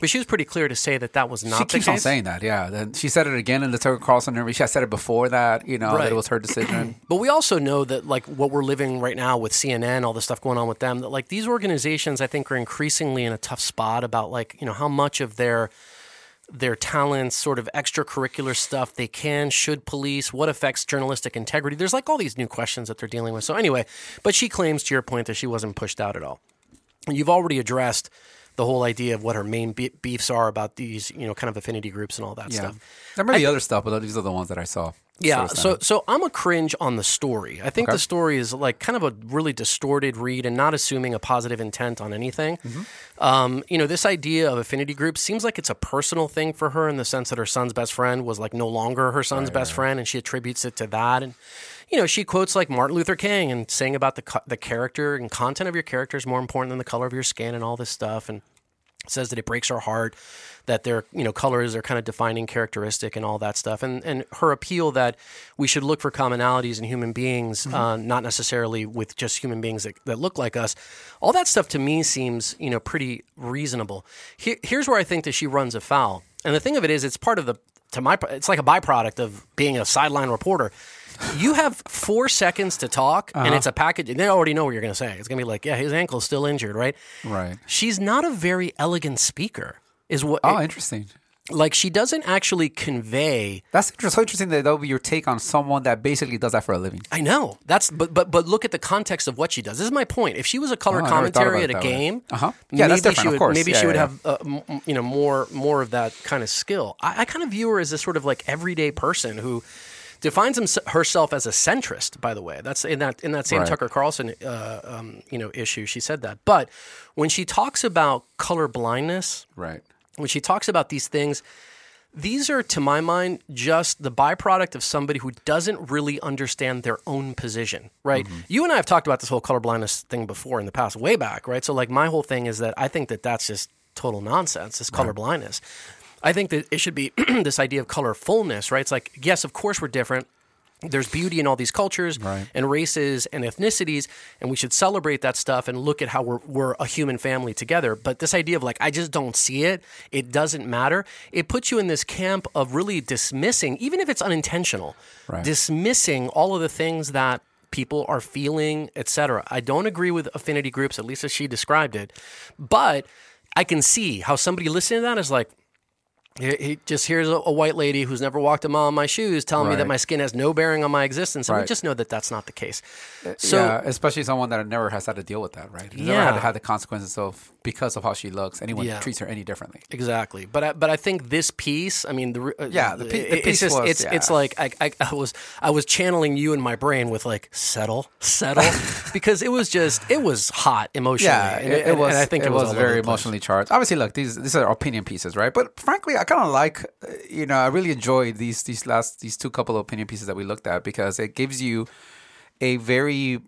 But she was pretty clear to say that that was not She keeps on saying that, yeah. Then she said it again in the Tucker Carlson interview. She said it before that, you know, that it was her decision. But we also know that like what we're living right now with CNN, all the stuff going on with them, that like these organizations I think are increasingly in a tough spot about like, you know, how much of their their talents, sort of extracurricular stuff they can, should police, what affects journalistic integrity. There's like all these new questions that they're dealing with. So anyway, but she claims to your point that she wasn't pushed out at all. You've already addressed the whole idea of what her main be- beefs are about these, you know, kind of affinity groups and all that Yeah. stuff. There may be other stuff, but these are the ones that I saw. Yeah, so so I'm a cringe on the story. I think Okay. the story is like kind of a really distorted read and not assuming a positive intent on anything. Mm-hmm. Um, you know, this idea of affinity groups seems like it's a personal thing for her in the sense that her son's best friend was like no longer her son's best friend, and she attributes it to that. And you know, she quotes like Martin Luther King and saying about the co- the character and content of your character is more important than the color of your skin and all this stuff. And says that it breaks her heart that their you know colors are kind of defining characteristic and all that stuff. And and her appeal that we should look for commonalities in human beings uh, not necessarily with just human beings that, that look like us. All that stuff to me seems you know pretty reasonable. Here, here's where i think that she runs afoul. And the thing of it is it's part of the to my it's like a byproduct of being a sideline reporter you have four seconds to talk and it's a package they already know what you're going to say it's going to be like yeah his ankle's still injured right Right. she's not a very elegant speaker is what Oh, interesting. like she doesn't actually convey That's so interesting that that would be your take on someone that basically does that for a living. I know. That's but but but look at the context of what she does. This is my point. If she was a color Oh, I never thought commentary at a it game, Uh-huh. Yeah, that's maybe different, she of would course. maybe Yeah, she would yeah, have uh, m- you know more more of that kind of skill. I, I kind of view her as this sort of like everyday person who defines himse- herself as a centrist. By the way, that's in that in that same Right. Tucker Carlson uh, um, you know issue. She said that, but when she talks about color blindness, Right. when she talks about these things, these are, to my mind, just the byproduct of somebody who doesn't really understand their own position, right? You and I have talked about this whole colorblindness thing before in the past, way back, right? So, like, my whole thing is that I think that that's just total nonsense, this color colorblindness. I think that it should be this idea of colorfulness, right? It's like, yes, of course we're different. There's beauty in all these cultures Right. and races and ethnicities, and we should celebrate that stuff and look at how we're, we're a human family together. But this idea of like, I just don't see it, it doesn't matter, it puts you in this camp of really dismissing, even if it's unintentional, Right. dismissing all of the things that people are feeling, etc. I don't agree with affinity groups, at least as she described it, but I can see how somebody listening to that is like, he, he just hears a, a white lady who's never walked a mile in my shoes telling me that my skin has no bearing on my existence, and we just know that that's not the case. So yeah, especially someone that never has had to deal with that, right? Who's Never had to have the consequences of because of how she looks. Anyone Yeah. treats her any differently. Exactly, but I, but I think this piece, I mean, the uh, Yeah, the pi- the it- it's piece just was- it's it's like I, I I was I was channeling you in my brain with like settle settle because it was just it was hot emotionally. Yeah, and, it, it was. and I think it, it, was, over very emotionally charged. Obviously, look, these these are opinion pieces, right? But frankly, I kind of like, uh, you know, I really enjoyed these these last these two couple of opinion pieces that we looked at because it gives you a very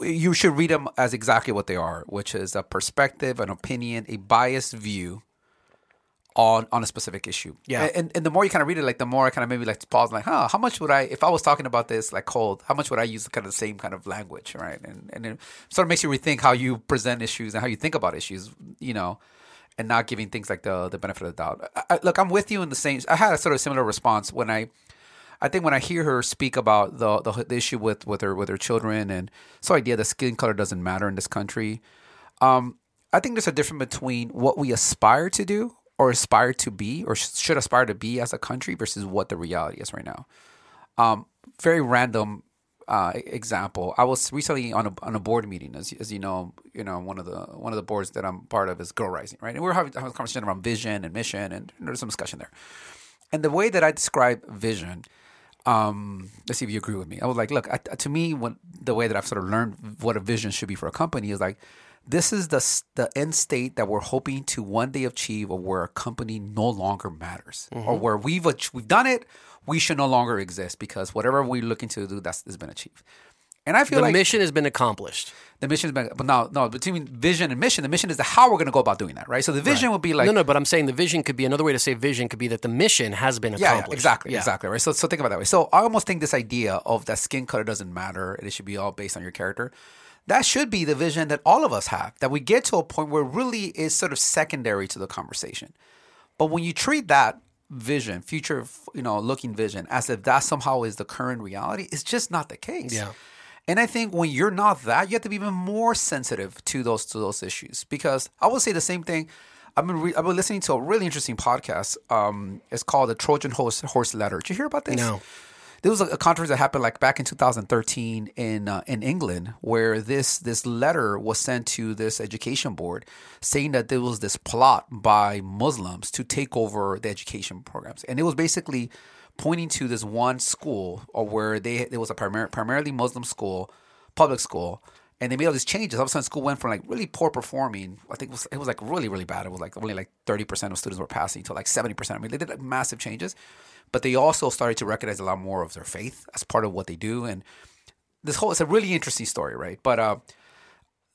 you should read them as exactly what they are, which is a perspective, an opinion, a biased view on on a specific issue. Yeah. And and the more you kind of read it, like the more I kind of maybe like pause, like, huh, how much would I if I was talking about this like cold, how much would I use kind of the same kind of language, right? And and it sort of makes you rethink how you present issues and how you think about issues, you know. And not giving things like the the benefit of the doubt. I, look, I'm with you in the same. I had a sort of similar response when I I think when I hear her speak about the, the the issue with with her with her children and so idea that skin color doesn't matter in this country, um, I think there's a difference between what we aspire to do or aspire to be or sh- should aspire to be as a country versus what the reality is right now. Um, very random uh, example. I was recently on a on a board meeting, as as you know, you know one of the one of the boards that I'm part of is Girl Rising, right? And we were having, having a conversation around vision and mission, and there's some discussion there. And the way that I describe vision, um, let's see if you agree with me. I was like, look, I, to me, when the way that I've sort of learned what a vision should be for a company is like, this is the the end state that we're hoping to one day achieve, of where a company no longer matters, or mm-hmm. where we've ach- we've done it, we should no longer exist because whatever we're looking to do, that's has been achieved. And I feel The like mission has been accomplished. the mission has been, but no, no, between vision and mission, the mission is the how we're going to go about doing that, right? So the vision would be like, no, no, but I'm saying the vision could be another way to say vision could be that the mission has been Yeah, yeah, accomplished. exactly, Yeah. exactly, right. So, so think about it that way. So, I almost think this idea of that skin color doesn't matter; and it should be all based on your character. That should be the vision that all of us have. That we get to a point where really is sort of secondary to the conversation. But when you treat that vision, future, you know, looking vision, as if that somehow is the current reality, it's just not the case. Yeah. And I think when you're not that, you have to be even more sensitive to those to those issues. Because I would say the same thing. I've been re- I've been listening to a really interesting podcast. Um, it's called the Trojan Horse Horse Letter. Did you hear about this? No. There was a, controversy that happened like back in 2013 in uh, in England, where this this letter was sent to this education board, saying that there was this plot by Muslims to take over the education programs, and it was basically pointing to this one school or where they there was a primar- primarily Muslim school, public school, and they made all these changes. All of a sudden, school went from like really poor performing. I think it was it was like really really bad. It was like only like thirty percent of students were passing to like seventy percent. I mean, they did like massive changes, but they also started to recognize a lot more of their faith as part of what they do. And this whole it's a really interesting story, right? But uh,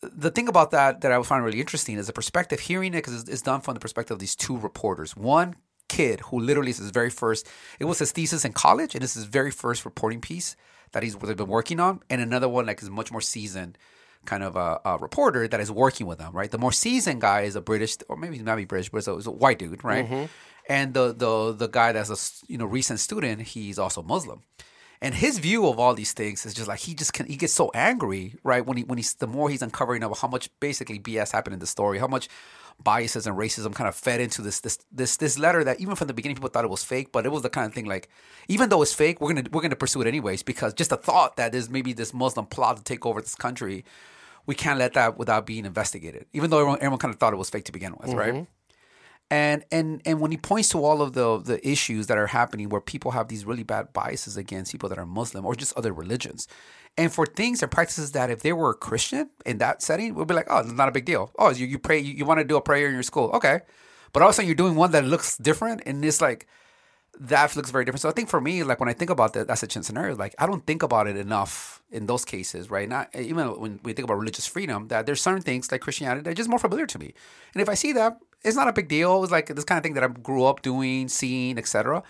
the thing about that that I find really interesting is the perspective hearing it because it's, it's done from the perspective of these two reporters. One kid who literally is his very first. It was his thesis in college, and is his very first reporting piece that he's really been working on, and another one like is much more seasoned kind of a, a reporter that is working with them. Right, the more seasoned guy is a British or maybe not be British, but it's a, it's a white dude, right? Mm-hmm. And the the the guy that's a you know recent student, he's also Muslim. And his view of all these things is just like he just can he gets so angry, right? When he when he's the more he's uncovering of how much basically BS happened in the story, how much biases and racism kind of fed into this this this this letter that even from the beginning people thought it was fake, but it was the kind of thing like even though it's fake, we're gonna we're gonna pursue it anyways because just the thought that there's maybe this Muslim plot to take over this country, we can't let that without being investigated. Even though everyone, everyone kind of thought it was fake to begin with, right? Mm-hmm. And and and when he points to all of the the issues that are happening where people have these really bad biases against people that are Muslim or just other religions, and for things and practices that if they were a Christian in that setting, we'd be like, oh, it's not a big deal. Oh, you, you pray, you, you want to do a prayer in your school, okay, but all of a sudden you're doing one that looks different, and it's like that looks very different. So I think for me, like when I think about that, that's a chance scenario. Like I don't think about it enough in those cases, right? Not even when we think about religious freedom, that there's certain things like Christianity that are just more familiar to me, and if I see that, it's not a big deal. It's like this kind of thing that I grew up doing, seeing, etc.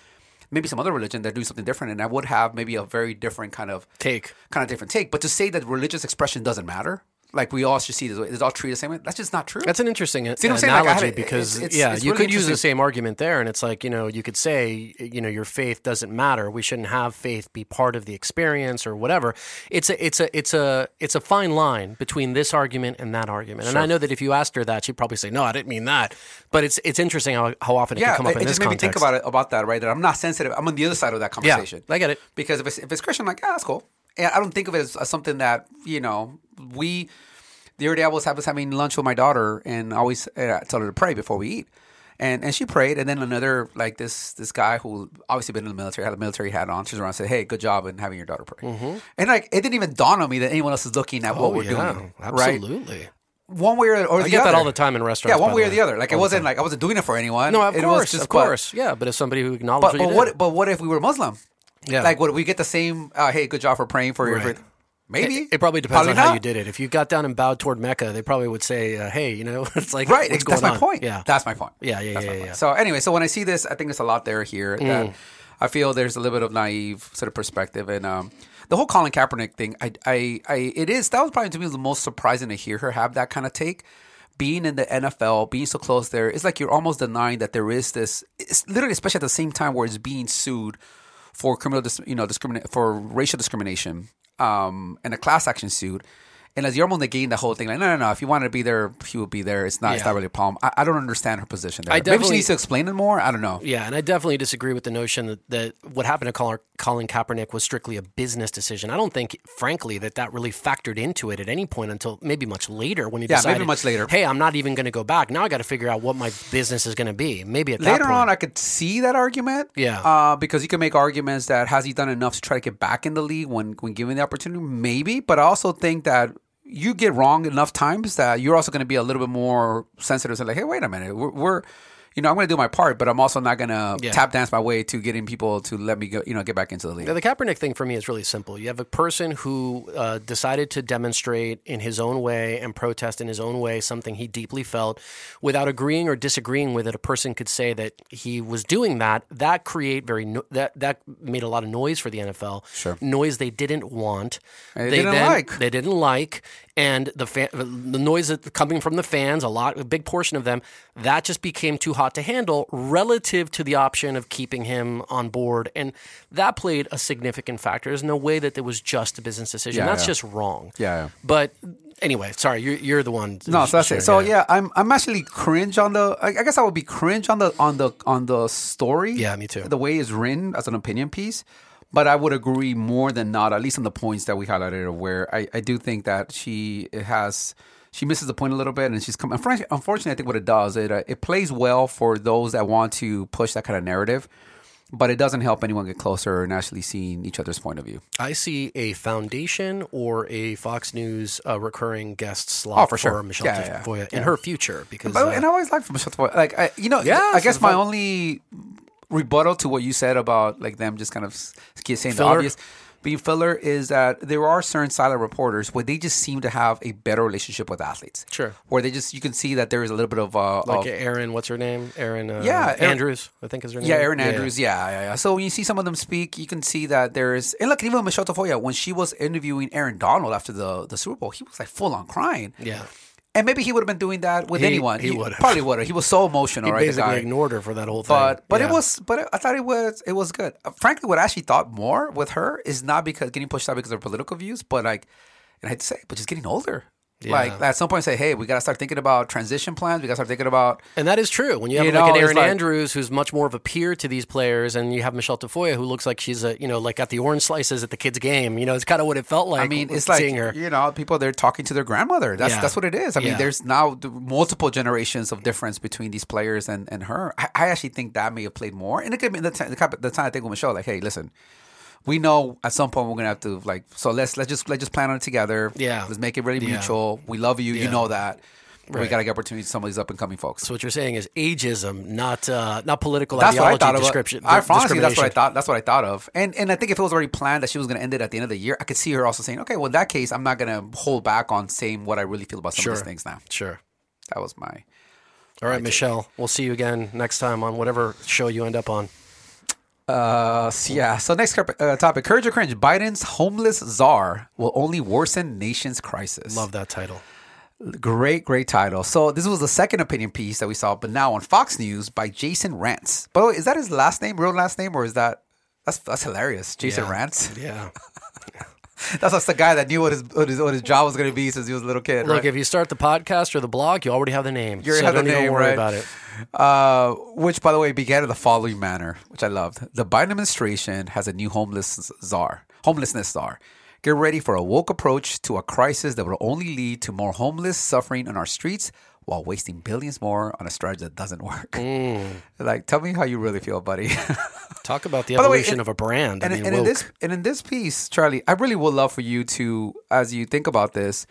Maybe some other religion they're doing something different, and I would have maybe a very different kind of Take. kind of different take. But to say that religious expression doesn't matter, like we all should see this, way. it's all treated the same way. That's just not true. That's an interesting See what I'm saying? Like, I analogy it- because it's- it's- yeah, it's you really could use the same argument there, and it's like you know you could say you know your faith doesn't matter. We shouldn't have faith be part of the experience or whatever. It's a it's a it's a it's a fine line between this argument and that argument. And I know that if you asked her that, she'd probably say no, I didn't mean that. But it's it's interesting how, how often it yeah, can come up it, in it this just made me think about it about that, right? That I'm not sensitive. I'm on the other side of that Yeah, conversation. I get it. because if it's if it's Christian, I'm like, ah, that's cool. And I don't think of it as, as something that you know we. The other day I was, I was having lunch with my daughter, and I always uh, tell her to pray before we eat. And and she prayed, and then another like this this guy who obviously been in the military had a military hat on. She's around and said, "Hey, good job in having your daughter pray." And like it didn't even dawn on me that anyone else is looking at what Mm-hmm. Oh, we're yeah, doing, right? absolutely. One way or, or the I get other. that all the time in restaurants. Yeah, one way or the other. Like it All the wasn't time. like I wasn't doing it for anyone. no, of It course, was just of but- course, yeah. But as somebody who acknowledges, but, but you did, what but what if we were Muslim? Yeah. Like would we get the same? Uh, hey, good job for praying for your. Right. for- Maybe It, it probably depends Probably on how you did it. If you got down and bowed toward Mecca, they probably would say, uh, "Hey, you know, it's like Right. What's that's going my on? point. Yeah, That's my point. Yeah, yeah, That's yeah, yeah, yeah. Mm. So anyway, so when I see this, I think there's a lot there here that I feel there's a little bit of naive sort of perspective and um, the whole Colin Kaepernick thing. I, I, I, it is that was probably to me the most surprising to hear her have that kind of take. Being in the NFL, being so close there, it's like you're almost denying that there is this. It's literally, especially at the same time where it's being sued for criminal, dis- you know, discriminate for racial discrimination, um, and a class action suit. And as you're almost negating the whole thing, like, no, no, no. If you wanted to be there, he would be there. It's not. It's not really a problem. I, I don't understand her position there. Maybe she needs to explain it more. I don't know. Yeah, and I definitely disagree with the notion that, that what happened to Colin, Colin Kaepernick was strictly a business decision. I don't think, frankly, that that really factored into it at any point until maybe much later when he Yeah, maybe much later. Hey, I'm not even going to go back. Now I got to figure out what my business is going to be. Maybe at that Later point. on, I could see that argument. Yeah. Uh, because you can make arguments that has he done enough to try to get back in the league when when given the opportunity? Maybe, but I also think that you get wrong enough times that you're also going to be a little bit more sensitive. And like, hey, wait a minute, we're. we're you know, I'm going to do my part, but I'm also not going to Yeah. tap dance my way to getting people to let me go, you know, get back into the league. Now, the Kaepernick thing for me is really simple. You have a person who uh, decided to demonstrate in his own way and protest in his own way something he deeply felt without agreeing or disagreeing with it. A person could say that he was doing that. That create very no- that that made a lot of noise for the NFL. Sure. noise they didn't want. They didn't like. They didn't like, and the fa- uh, the noise that coming from the fans, a lot, a big portion of them, that just became too hot to handle relative to the option of keeping him on board, and that played a significant factor. There's no way that it was just a business decision. Yeah, that's yeah. just wrong. Yeah, yeah. But anyway, sorry, you're you're the one. No, so that's it. So yeah. I'm I'm actually cringe on the. I I guess I would be cringe on the on the on the story. Yeah, me too. The way it's written as an opinion piece, but I would agree more than not, at least on the points that we highlighted, where I I do think that she has. She misses the point a little bit, and she's come. Unfortunately, unfortunately, I think what it does it uh, it plays well for those that want to push that kind of narrative, but it doesn't help anyone get closer and actually seeing each other's point of view. I see a foundation or a Fox News uh, recurring guest slot Oh, for sure. Michele Yeah, yeah, Tafoya yeah. in her future because But, uh, and I always liked Michele Tafoya. Like, I, you know, Yeah, I guess for my fun. only rebuttal to what you said about like them just kind of saying Filler? the obvious being filler is that there are certain silent reporters where they just seem to have a better relationship with athletes. Sure. Where they just you can see that there is a little bit of uh like of, Erin, what's her name? Erin, uh, Yeah, Andrews, I think is her name. yeah, Erin Andrews. Yeah. yeah, yeah, So when you see some of them speak, you can see that there's and look even Michele Tafoya when she was interviewing Aaron Donald after the the Super Bowl, he was like full on crying. Yeah. And maybe he would have been doing that with He- anyone. he would've. probably would have. He was so emotional, He right? basically ignored her for that whole thing. But but Yeah. it was but it, I thought it was it was good. Uh, frankly, what I actually thought more with her is not because getting pushed out because of her political views, but like, and I hate to say, it, but just getting older. Like at some point, say, hey, we gotta start thinking about transition plans. We gotta start thinking about And that is true. When you have You like know, an Erin like- Andrews who's much more of a peer to these players, and you have Michele Tafoya who looks like she's a you know like got the orange slices at the kids' game. You know, it's kind of what it felt like. I mean, it's like her. you know, people they're talking to their grandmother. That's Yeah. that's what it is. I mean, Yeah. there's now multiple generations of difference between these players and, and her. I, I actually think that may have played more. And it could be the time, the time I think with Michele, like, hey, listen, we know at some point we're gonna have to like, so let's let's just let's just plan on it together. Yeah. let's make it really Yeah. mutual. We love you. You know that. We got to get opportunities to some of these up and coming folks. So what you're saying is ageism, not uh, not political That's what I ideology thought of. description. I honestly, that's what I thought. That's what I thought of. And and I think if it was already planned that she was going to end it at the end of the year, I could see her also saying, "Okay, well, in that case, I'm not going to hold back on saying what I really feel about some Sure. of these things now." Sure. That was my. All right, Michele. We'll see you again next time on whatever show you end up on. Uh, so yeah. So next uh, topic: Courage or cringe? Biden's homeless czar will only worsen nation's crisis. Love that title. Great, great title. So this was the second opinion piece that we saw, but now on Fox News by Jason Rantz. By the way, is that his last name, real last name, or is that that's that's hilarious? Jason Yeah. Rantz. Yeah. That's just the guy that knew what his what his, what his job was going to be since he was a little kid. Look, right? if you start the podcast or the blog, you already have the name. You already so have the don't even name, worry right? about it. Uh, which, by the way, began in the following manner, which I loved. The Biden administration has a new homeless czar, homelessness czar. Get ready for a woke approach to a crisis that will only lead to more homeless suffering on our streets while wasting billions more on a strategy that doesn't work. Mm. Like, tell me how you really feel, buddy. Talk about the the way, evolution and- of a brand. and, I mean, and in this and in this piece, Charlie, I really would love for you to, as you think about this,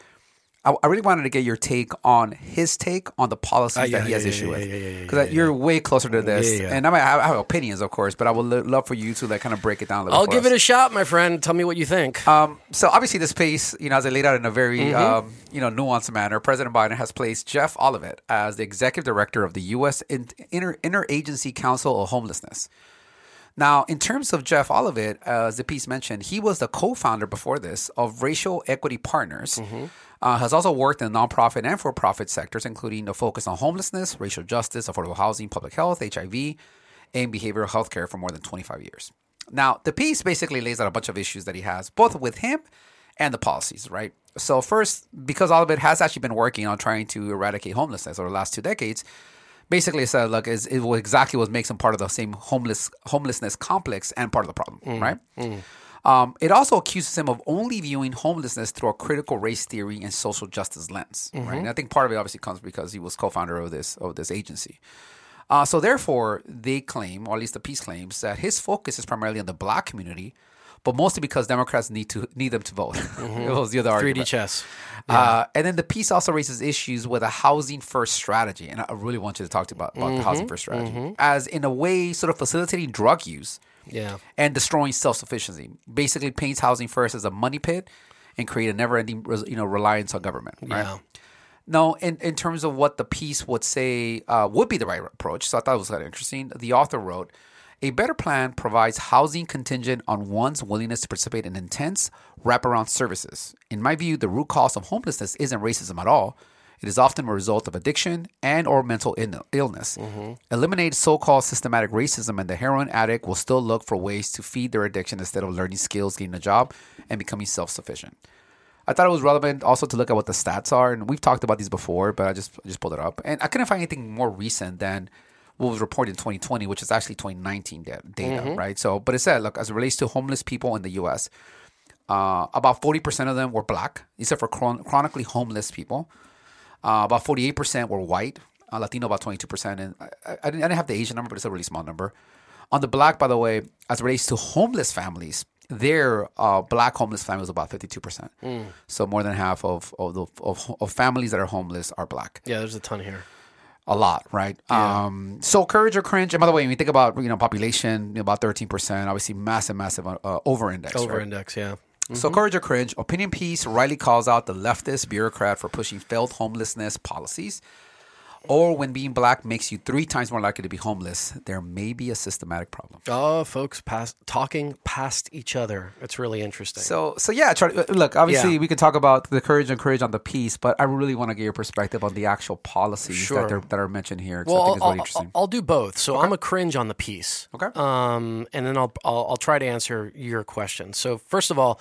I, I really wanted to get your take on his take on the policies Ah, yeah, that he has yeah, issue yeah, with, because you're way closer to this, and I might have, I have opinions, of course, but I would lo- love for you to like kind of break it down a little. I'll give us. it a shot, my friend. Tell me what you think. Um, so obviously, this piece, you know, as I laid out in a very, Mm-hmm. um, you know, nuanced manner, President Biden has placed Jeff Olivet as the executive director of the U.S. In- Inter- Interagency Council of Homelessness. Now, in terms of Jeff Olivet, as the piece mentioned, he was the co-founder before this of Racial Equity Partners. Uh, has also worked in the nonprofit and for-profit sectors, including the focus on homelessness, racial justice, affordable housing, public health, HIV, and behavioral health care for more than 25 years. Now, the piece basically lays out a bunch of issues that he has, both with him and the policies, right? So, first, because Olivet has actually been working on trying to eradicate homelessness over the last two decades, basically said, look, is it was exactly what makes him part of the same homeless homelessness complex and part of the problem, right? Um, it also accuses him of only viewing homelessness through a critical race theory and social justice lens, right? And I think part of it obviously comes because he was co-founder of this of this agency. Uh, so therefore, they claim, or at least the piece claims, that his focus is primarily on the black community, but mostly because Democrats need to need them to vote. it was the other 3D argument. chess. Uh, and then the piece also raises issues with a housing first strategy. And I really want you to talk to about, about the housing first strategy as, in a way, sort of facilitating drug use Yeah. and destroying self sufficiency. Basically, paints housing first as a money pit and create a never ending you know reliance on government. Right? Yeah. Now, in, in terms of what the piece would say uh, would be the right approach, so I thought it was kind of interesting. The author wrote, "A better plan provides housing contingent on one's willingness to participate in intense wraparound services. In my view, the root cause of homelessness isn't racism at all. It is often a result of addiction and or mental Ill- illness. Mm-hmm. Eliminate so-called systematic racism, and the heroin addict will still look for ways to feed their addiction instead of learning skills, getting a job, and becoming self-sufficient." I thought it was relevant also to look at what the stats are, and we've talked about these before, but I just I just pulled it up, and I couldn't find anything more recent than what was reported in 2020, which is actually 2019 da- data, right? So, but it said, look, as it relates to homeless people in the U.S., uh, about 40% of them were black, except for chron- chronically homeless people. Uh, about 48% were white, uh, Latino about 22%, and I, I, I, didn't, I didn't have the Asian number, but it's a really small number. On the black, by the way, as it relates to homeless families, their uh, black homeless families about 52%. So more than half of, of, the, of, of families that are homeless are black Yeah, there's a ton here. A lot, right? Um, so courage or cringe. And by the way, when you think about you know population, you know, about thirteen percent, obviously massive, massive uh, over index. Over right? index, yeah. So courage or cringe. Opinion piece rightly calls out the leftist bureaucrat for pushing failed homelessness policies. Or when being black makes you three times more likely to be homeless, there may be a systematic problem. Oh, folks, past, talking past each other. It's really interesting. So, so yeah, Charlie, uh, look, obviously Yeah. we could talk about the courage and courage on the piece, but I really want to get your perspective on the actual policies Sure. that, are, that are mentioned here. 'cause I well, think it's I'll, really I'll, interesting. I'll do both. So I'm a cringe on the piece. Okay. Um, and then I'll, I'll I'll try to answer your question. So first of all,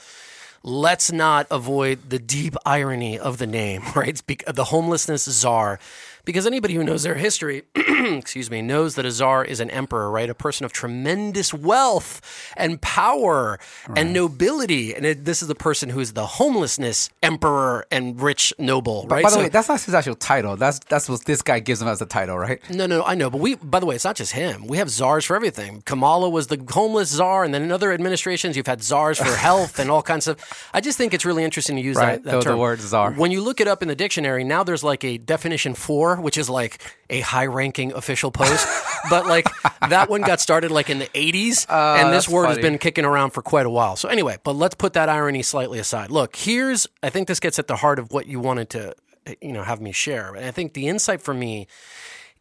let's not avoid the deep irony of the name, right? It's bec- the homelessness czar, because anybody who knows their history, excuse me, knows that a czar is an emperor, right? A person of tremendous wealth and power and nobility, and it, this is the person who is the homelessness emperor and rich noble, right? By the So- way, that's not his actual title. That's that's what this guy gives him as a title, right? no, no, I know, but we. By the way, it's not just him. We have czars for everything. Kamala was the homeless czar, and then in other administrations, you've had czars for health and all kinds of. I just think it's really interesting to use Right, that, that the- the word czar. When you look it up in the dictionary, now there's like a definition which is like a high-ranking official post. but like that one got started like in the 80s, and this word has been kicking around for quite a while. So anyway, but let's put that irony slightly aside. Look, here's. I think this gets at the heart of what you wanted to, you know, have me share. And I think the insight for me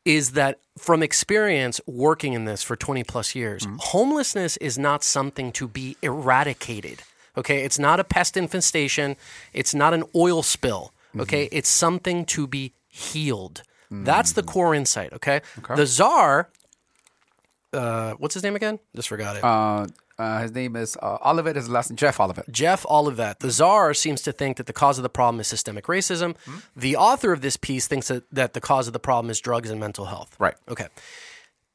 is that from experience working in this for 20 plus years, mm-hmm. homelessness is not something to be eradicated. Okay. It's not a pest infestation, it's not an oil spill. Okay. Mm-hmm. It's something to be healed. That's the core insight. Okay. The czar, uh, what's his name again? Just forgot it. Uh, uh, his name is uh, Olivet. His last name Jeff Olivet. Jeff Olivet. The czar seems to think that the cause of the problem is systemic racism. The author of this piece thinks that, that the cause of the problem is drugs and mental health. Right. Okay.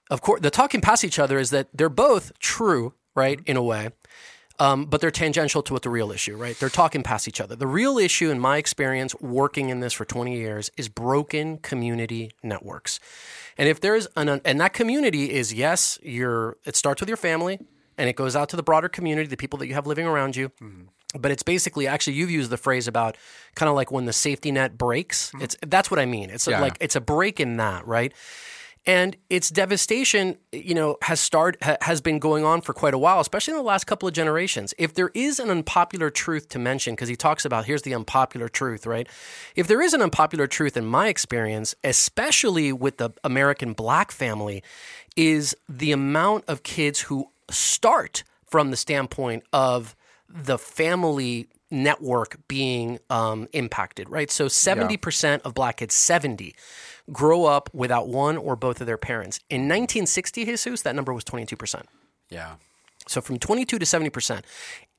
Of course, the talking past each other is that they're both true, right, in a way, um, but they're tangential to what the real issue, right? They're talking past each other. The real issue, in my experience, working in this for 20 years, is broken community networks. And if there's an, and that community is, yes, you're, it starts with your family and it goes out to the broader community, the people that you have living around you. But it's basically actually you've used the phrase about kind of like when the safety net breaks. It's that's what I mean. It's Yeah. like it's a break in that, right? And its devastation, you know, has start ha, has been going on for quite a while, especially in the last couple of generations. If there is an unpopular truth to mention, because he talks about here's the unpopular truth, right? If there is an unpopular truth in my experience, especially with the American black family, is the amount of kids who start from the standpoint of the family network being um, impacted, right? So 70% of black kids, 70, grow up without one or both of their parents. In 1960, Jesus, that number was 22%. Yeah. So from 22 to 70%,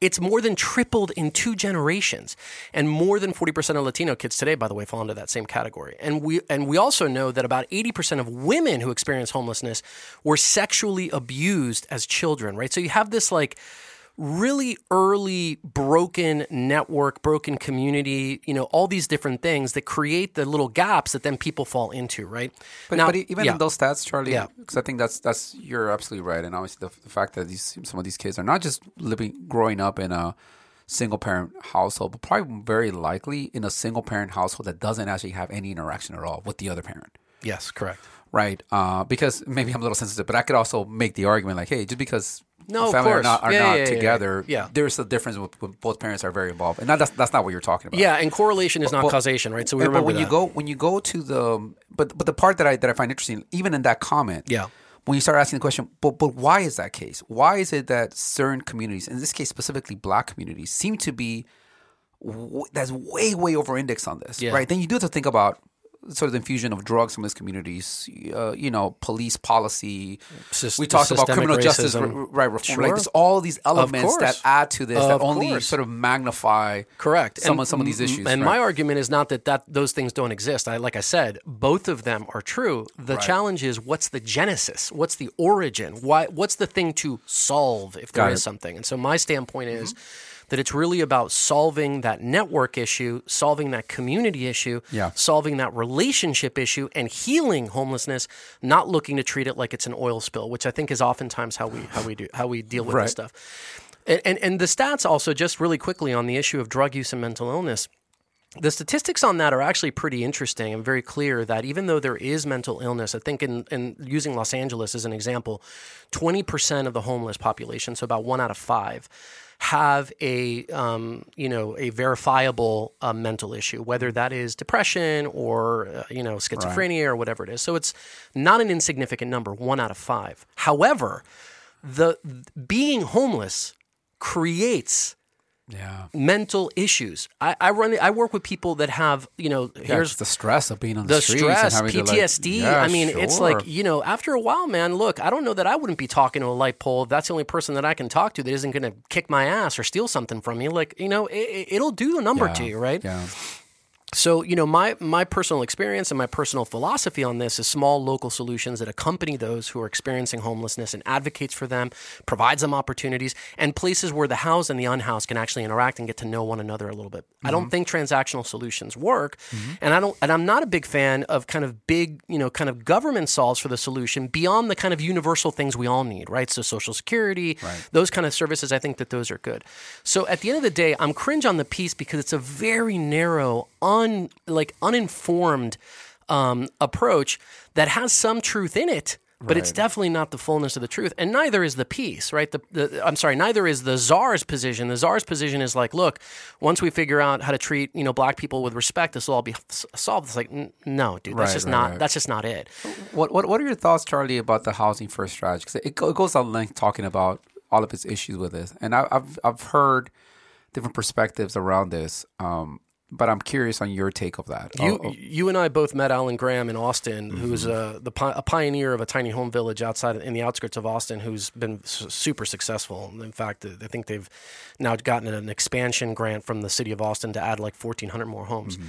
it's more than tripled in two generations. And more than 40% of Latino kids today, by the way, fall into that same category. And we and we also know that about 80% of women who experience homelessness were sexually abused as children, right? So you have this like really early broken network, broken community, you know, all these different things that create the little gaps that then people fall into, right? But, Now- but even yeah. in those stats, Charlie, Yeah. because I think that's that's you're absolutely right, and obviously the, the fact that these some of these kids are not just living, growing up in a single parent household, but probably very likely in a single parent household that doesn't actually have any interaction at all with the other parent. Yes, correct. Right, uh, because maybe I'm a little sensitive, but I could also make the argument like, hey, just because No, of family are course. not, are Yeah, not yeah, yeah, yeah. together, Yeah. there's a difference with, with both parents are very involved, and that's that's not what you're talking about. Yeah, and correlation is not But- causation, right? So we but remember when you go when you go to the but but the part that I that I find interesting, even in that comment, Yeah. when you start asking the question, but but why is that case? Why is it that certain communities, in this case specifically Black communities, seem to be w- that's way way over indexed on this, right? Then you do have to think about sort of the infusion of drugs from these communities, uh, you know, police policy. Sys- we talked about criminal justice, racism. re- right? Reform. Sure. Like there's all these elements that add to this that only course. sort of magnify Correct. some And of some of these issues. And right? my argument is not that, that those things don't exist. I like I said, both of them are true. The challenge is what's the genesis? What's the origin? Why what's the thing to solve if there Got is it. something? And so my standpoint is that it's really about solving that network issue, solving that community issue, Yeah. solving that relationship issue and healing homelessness, not looking to treat it like it's an oil spill, which I think is oftentimes how we how we do how we deal with Right. this stuff. And, and and the stats also just really quickly on the issue of drug use and mental illness the statistics on that are actually pretty interesting and very clear that even though there is mental illness, I think in, in using Los Angeles as an example, 20% of the homeless population, so about one out of five, have a um, you know a verifiable uh, mental issue, whether that is depression or uh, you know schizophrenia or whatever it is. So it's not an insignificant number, one out of five. However, the being homeless creates Yeah. mental issues. I, I run. I work with people that have you know Yeah, here's the stress of being on the, the streets stress, to, like- PTSD. Yeah, I mean, it's like you know, after a while, man. Look, I don't know that I wouldn't be talking to a light pole. If that's the only person that I can talk to that isn't going to kick my ass or steal something from me. Like you know, it, it'll do a number Yeah, to you, right? Yeah. So, you know, my my personal experience and my personal philosophy on this is small local solutions that accompany those who are experiencing homelessness and advocates for them, provides them opportunities and places where the housed and the unhoused can actually interact and get to know one another a little bit. I don't mm-hmm. think transactional solutions work, mm-hmm. and I don't and I'm not a big fan of kind of big, you know, kind of government solves for the solution beyond the kind of universal things we all need, right? So social security, those kind of services, I think that those are good. So at the end of the day, I'm cringe on the piece because it's a very narrow, un like uninformed um, approach that has some truth in it. But it's definitely not the fullness of the truth, and neither is the piece, right? The, the I'm sorry, neither is the czar's position. The czar's position is like, look, once we figure out how to treat you know black people with respect, this will all be solved. It's like, no, dude, that's Right, just right, not that's just not it. What, what what are your thoughts, Charlie, about the housing first strategy? Because it, it goes on length talking about all of its issues with this, and I, I've I've heard different perspectives around this. Um, but I'm curious on your take of that. You, Oh, oh, you and I both met Alan Graham in Austin, who's Mm-hmm. a the a pioneer of a tiny home village outside in the outskirts of Austin, who's been s- super successful. In fact, I think they've now gotten an expansion grant from the city of Austin to add like 1,400 more homes. Mm-hmm.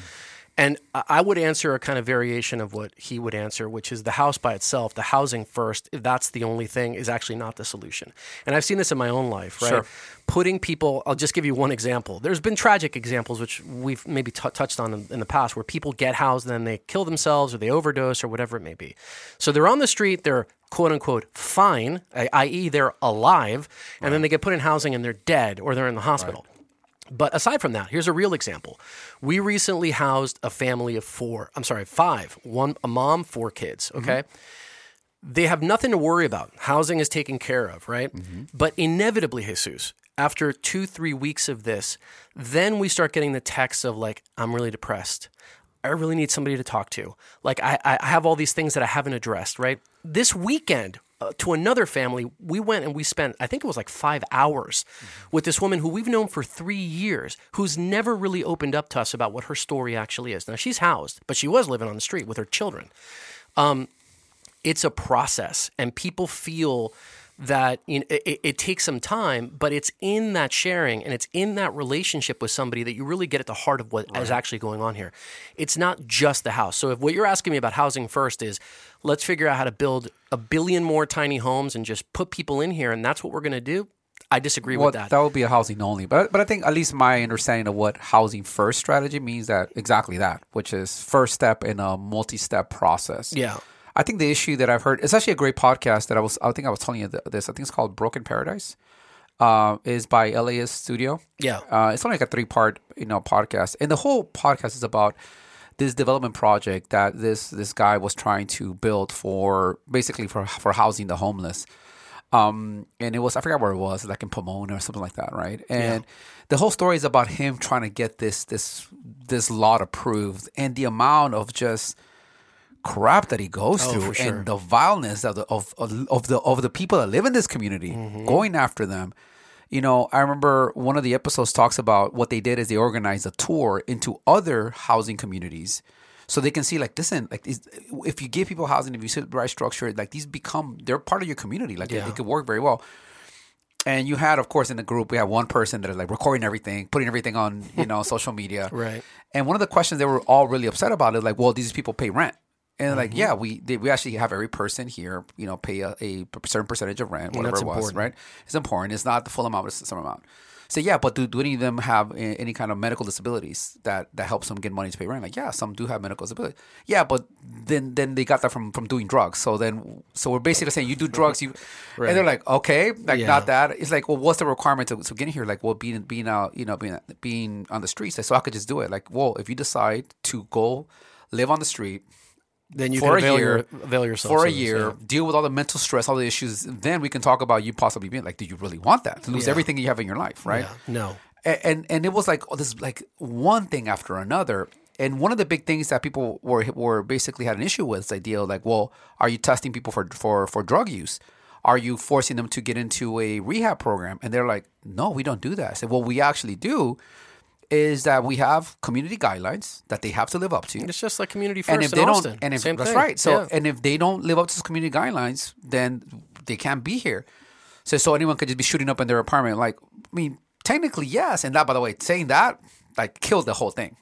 And I I would answer a kind of variation of what he would answer, which is the house by itself, the housing first, if that's the only thing, is actually not the solution. And I've seen this in my own life, right? Sure. Putting people, I'll just give you one example. There's been tragic examples, which we've maybe t- touched on in, in the past, where people get housed and then they kill themselves or they overdose or whatever it may be. So they're on the street, they're quote unquote fine, i- i.e., they're alive, and then they get put in housing and they're dead or they're in the hospital. But aside from that, here's a real example. We recently housed a family of four. I'm sorry, five. One a mom, four kids. Mm-hmm. Okay. They have nothing to worry about. Housing is taken care of, right? Mm-hmm. But inevitably, Jesus, after two, three weeks of this, then we start getting the texts of like, I'm really depressed. I really need somebody to talk to. Like, I, I have all these things that I haven't addressed, right? This weekend, uh, to another family, we went and we spent, I think it was like five hours with this woman who we've known for three years, who's never really opened up to us about what her story actually is. Now, she's housed, but she was living on the street with her children it's a process and people feel that you know, it, it takes some time but it's in that sharing and it's in that relationship with somebody that you really get at the heart of what is actually going on here it's not just the house so if what you're asking me about housing first is let's figure out how to build a billion more tiny homes and just put people in here and that's what we're going to do i disagree well, with that. that would be a housing only. But but I think at least my understanding of what housing first strategy means that exactly that, which is first step in a multi-step process. yeah I think the issue that I've heard, it's actually a great podcast that I was, I think I was telling you this. I think it's called Broken Paradise. Uh, is by Elias Studio. Yeah. Uh, it's only like a three part, you know, podcast, and the whole podcast is about this development project that this this guy was trying to build for basically for for housing the homeless. Um, and it was I forgot where it was, like in Pomona or something like that, right? And the whole story is about him trying to get this this this lot approved, and the amount of just crap that he goes Oh, through sure. and the vileness of the of, of of the of the people that live in this community Mm-hmm. going after them. You know, I remember one of the episodes talks about what they did is they organized a tour into other housing communities. So they can see, like, listen, like, if you give people housing, if you set the right structure, like, these become, they're part of your community. Like, Yeah. could work very well. And you had, of course, in the group, we had one person that is like recording everything, putting everything on, you know, social media. Right. And one of the questions they were all really upset about is like, well, these people pay rent. And like, Mm-hmm. yeah, we they, we actually have every person here, you know, pay a, a certain percentage of rent, whatever it was, important. right? It's important. It's not the full amount, but it's some amount. So yeah, but do, do any of them have any kind of medical disabilities that, that helps them get money to pay rent? Like, yeah, some do have medical disabilities. Yeah, but then then they got that from from doing drugs. So then, so we're basically saying you do drugs, you, and they're like, okay, like Yeah. not that. It's like, well, what's the requirement to, to get in here? Like, well, being being out, you know, being being on the streets. So I could just do it. Like, well, if you decide to go live on the street Then you for can a avail, year, your, avail yourself for a this, year, yeah. deal with all the mental stress, all the issues. Then we can talk about you possibly being like, do you really want that to lose Yeah. everything you have in your life, right? Yeah, no. A- And and it was like oh, this like one thing after another. And one of the big things that people were were basically had an issue with is the idea like, well, are you testing people for for for drug use? Are you forcing them to get into a rehab program? And they're like, no, we don't do that. I said, well, we actually do. Is that we have community guidelines that they have to live up to It's just like community first and if in they Austin. don't, and if Same that's thing. right. So, Yeah. and if they don't live up to those community guidelines, then they can't be here. So, so anyone could just be shooting up in their apartment. Like, I mean, technically, yes. And that, by the way, saying that like killed the whole thing.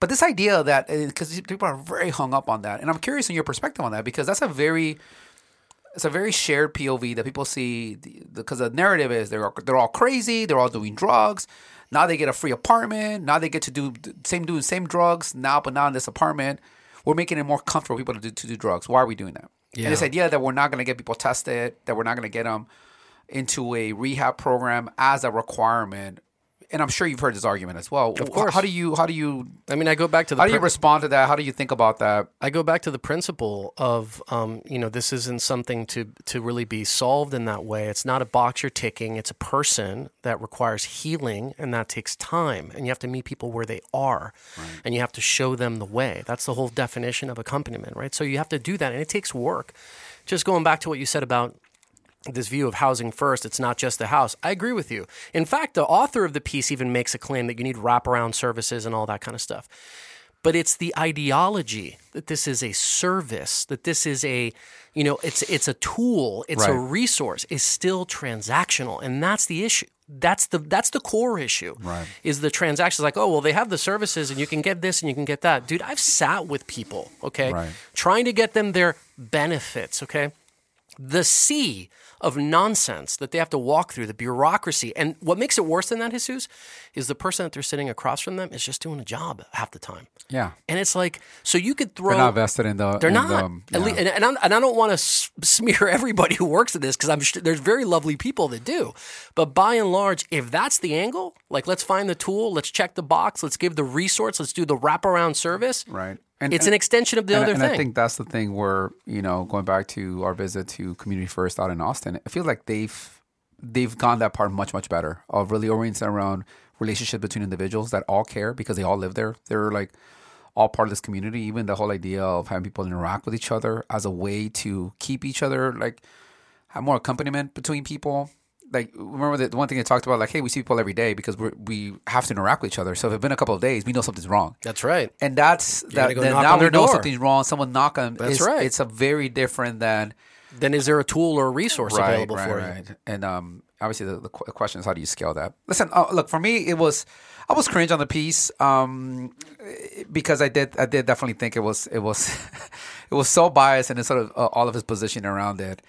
But this idea that eh, because people are very hung up on that, and I'm curious in your perspective on that because that's a very it's a very shared POV that people see because the, narrative is they're all, they're all crazy, they're all doing drugs. Now they get a free apartment. Now they get to do same doing same drugs now, but now in this apartment, we're making it more comfortable for people to do to do drugs. Why are we doing that? Yeah. And this idea that we're not going to get people tested, that we're not going to get them into a rehab program as a requirement. And I'm sure you've heard this argument as well. Of course. How do you how do you I mean, I go back to the how do you prin- respond to that? How do you think about that? I go back to the principle of, um, you know, this isn't something to to really be solved in that way. It's not a box you're ticking. It's a person that requires healing, and that takes time. And you have to meet people where they are, and you have to show them the way. That's the whole definition of accompaniment, right? So you have to do that, and it takes work. Just going back to what you said about this view of housing first, it's not just the house. I agree with you. In fact, the author of the piece even makes a claim that you need wraparound services and all that kind of stuff. But it's the ideology that this is a service, that this is a, you know, it's it's a tool, it's a resource, is still transactional, and that's the issue. That's the that's the core issue. Right. Is the transactions like, oh well, they have the services and you can get this and you can get that. Dude, I've sat with people, okay, Right. trying to get them their benefits, okay? The sea of nonsense that they have to walk through, the bureaucracy. And what makes it worse than that, Jesus, is the person that they're sitting across from them is just doing a job half the time. Yeah. And it's like, so you could throw. They're not vested in the. They're in not. the- At yeah. lea- and, and, I'm, and I don't want to smear everybody who works at this because I'm sure there's very lovely people that do. But by and large, if that's the angle, like let's find the tool, let's check the box, let's give the resource, let's do the wraparound service. Right. It's an extension of the and, other and thing. I think that's the thing where you know going back to our visit to Community First out in Austin, I feel like they've they've gone that part much much better of really orienting around relationship between individuals that all care because they all live there. They're like all part of this community. Even the whole idea of having people interact with each other as a way to keep each other like have more accompaniment between people. Like remember the the one thing they talked about, like, hey, we see people every day because we we have to interact with each other. So if it's been a couple of days, we know something's wrong that's right. and that's that. go then now we know door. something's wrong. Someone knock on. That's it's, right. It's a very different than Then is there a tool or a resource right, available right, for you? And um, obviously the, the qu- question is how do you scale that? Listen, uh, look for me, it was I was cringe on the piece um, because I did I did definitely think it was it was it was so biased and it's sort of uh, all of his positioning around it.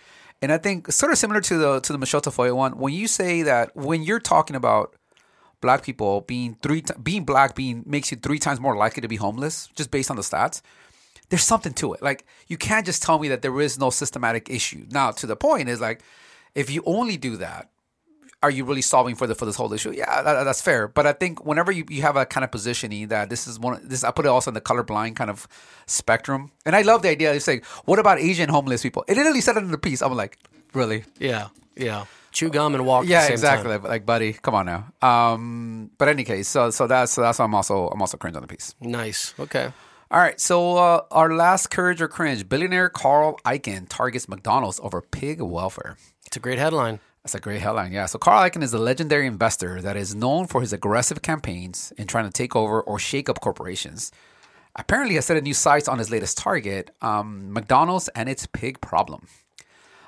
And I think sort of similar to the to the Michele Tafoya one, when you say that when you're talking about black people being three being black being makes you three times more likely to be homeless just based on the stats there's something to it. Like you can't just tell me that there is no systematic issue. Now to the point is like if you only do that are you really solving for the for this whole issue yeah that, that's fair but i think whenever you, you have a kind of positioning that this is one this i put it also in the colorblind kind of spectrum and i love the idea of saying what about asian homeless people it literally said it in the piece i'm like really Yeah, yeah. Chew gum and walk. at yeah, the same exactly. time. Like, like, buddy, come on now. Um, but any case, so so that's so that's why I'm also I'm also cringe on the piece. Nice. Okay. All right, so uh, our last courage or cringe: billionaire Carl Icahn targets McDonald's over pig welfare. It's a great headline. That's a great headline. Yeah. So Carl Icahn is a legendary investor that is known for his aggressive campaigns in trying to take over or shake up corporations. Apparently, has set a new sights on his latest target, um, McDonald's and its pig problem.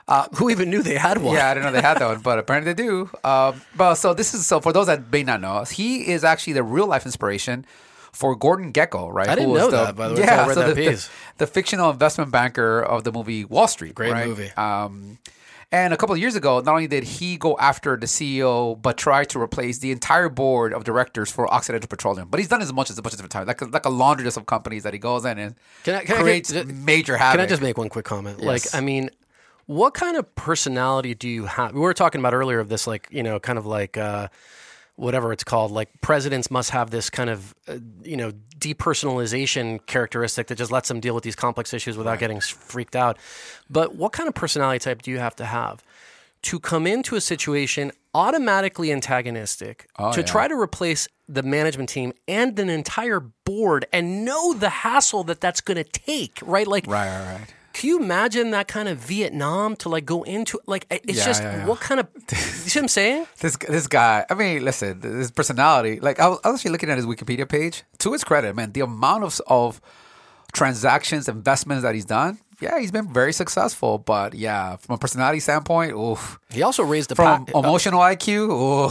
Who even knew they had one? Yeah, I didn't know they had that one, but apparently they do. Um, but so this is so for those that may not know, he is actually the real life inspiration for Gordon Gekko, right? I didn't know the, that, by the way, read that the, the- piece. the fictional investment banker of the movie Wall Street. Great right? movie. Um, And a couple of years ago, not only did he go after the CEO, but try to replace the entire board of directors for Occidental Petroleum. But he's done as much as a bunch of different times, like a, like a laundry list of companies that he goes in and Can I- can I- creates can- major havoc. Can I just make one quick comment? Yes. Like, I mean, what kind of personality do you have? We were talking about earlier of this, like, you know, kind of like uh, whatever it's called. Like, presidents must have this kind of, uh, you know, depersonalization characteristic that just lets them deal with these complex issues without getting freaked out. But what kind of personality type do you have to have to come into a situation automatically antagonistic to yeah. try to replace the management team and an entire board and know the hassle that that's going to take, right? Like, Right, right, right. Can you imagine that kind of Vietnam to like go into like it's Yeah, just yeah, yeah. what kind of you see what I'm saying? This this guy, I mean, listen, his personality. Like I was, I was actually looking at his Wikipedia page. To his credit, man, the amount of of transactions, investments that he's done. Yeah, he's been very successful. But yeah, from a personality standpoint, oof. He also raised the From pa- emotional IQ,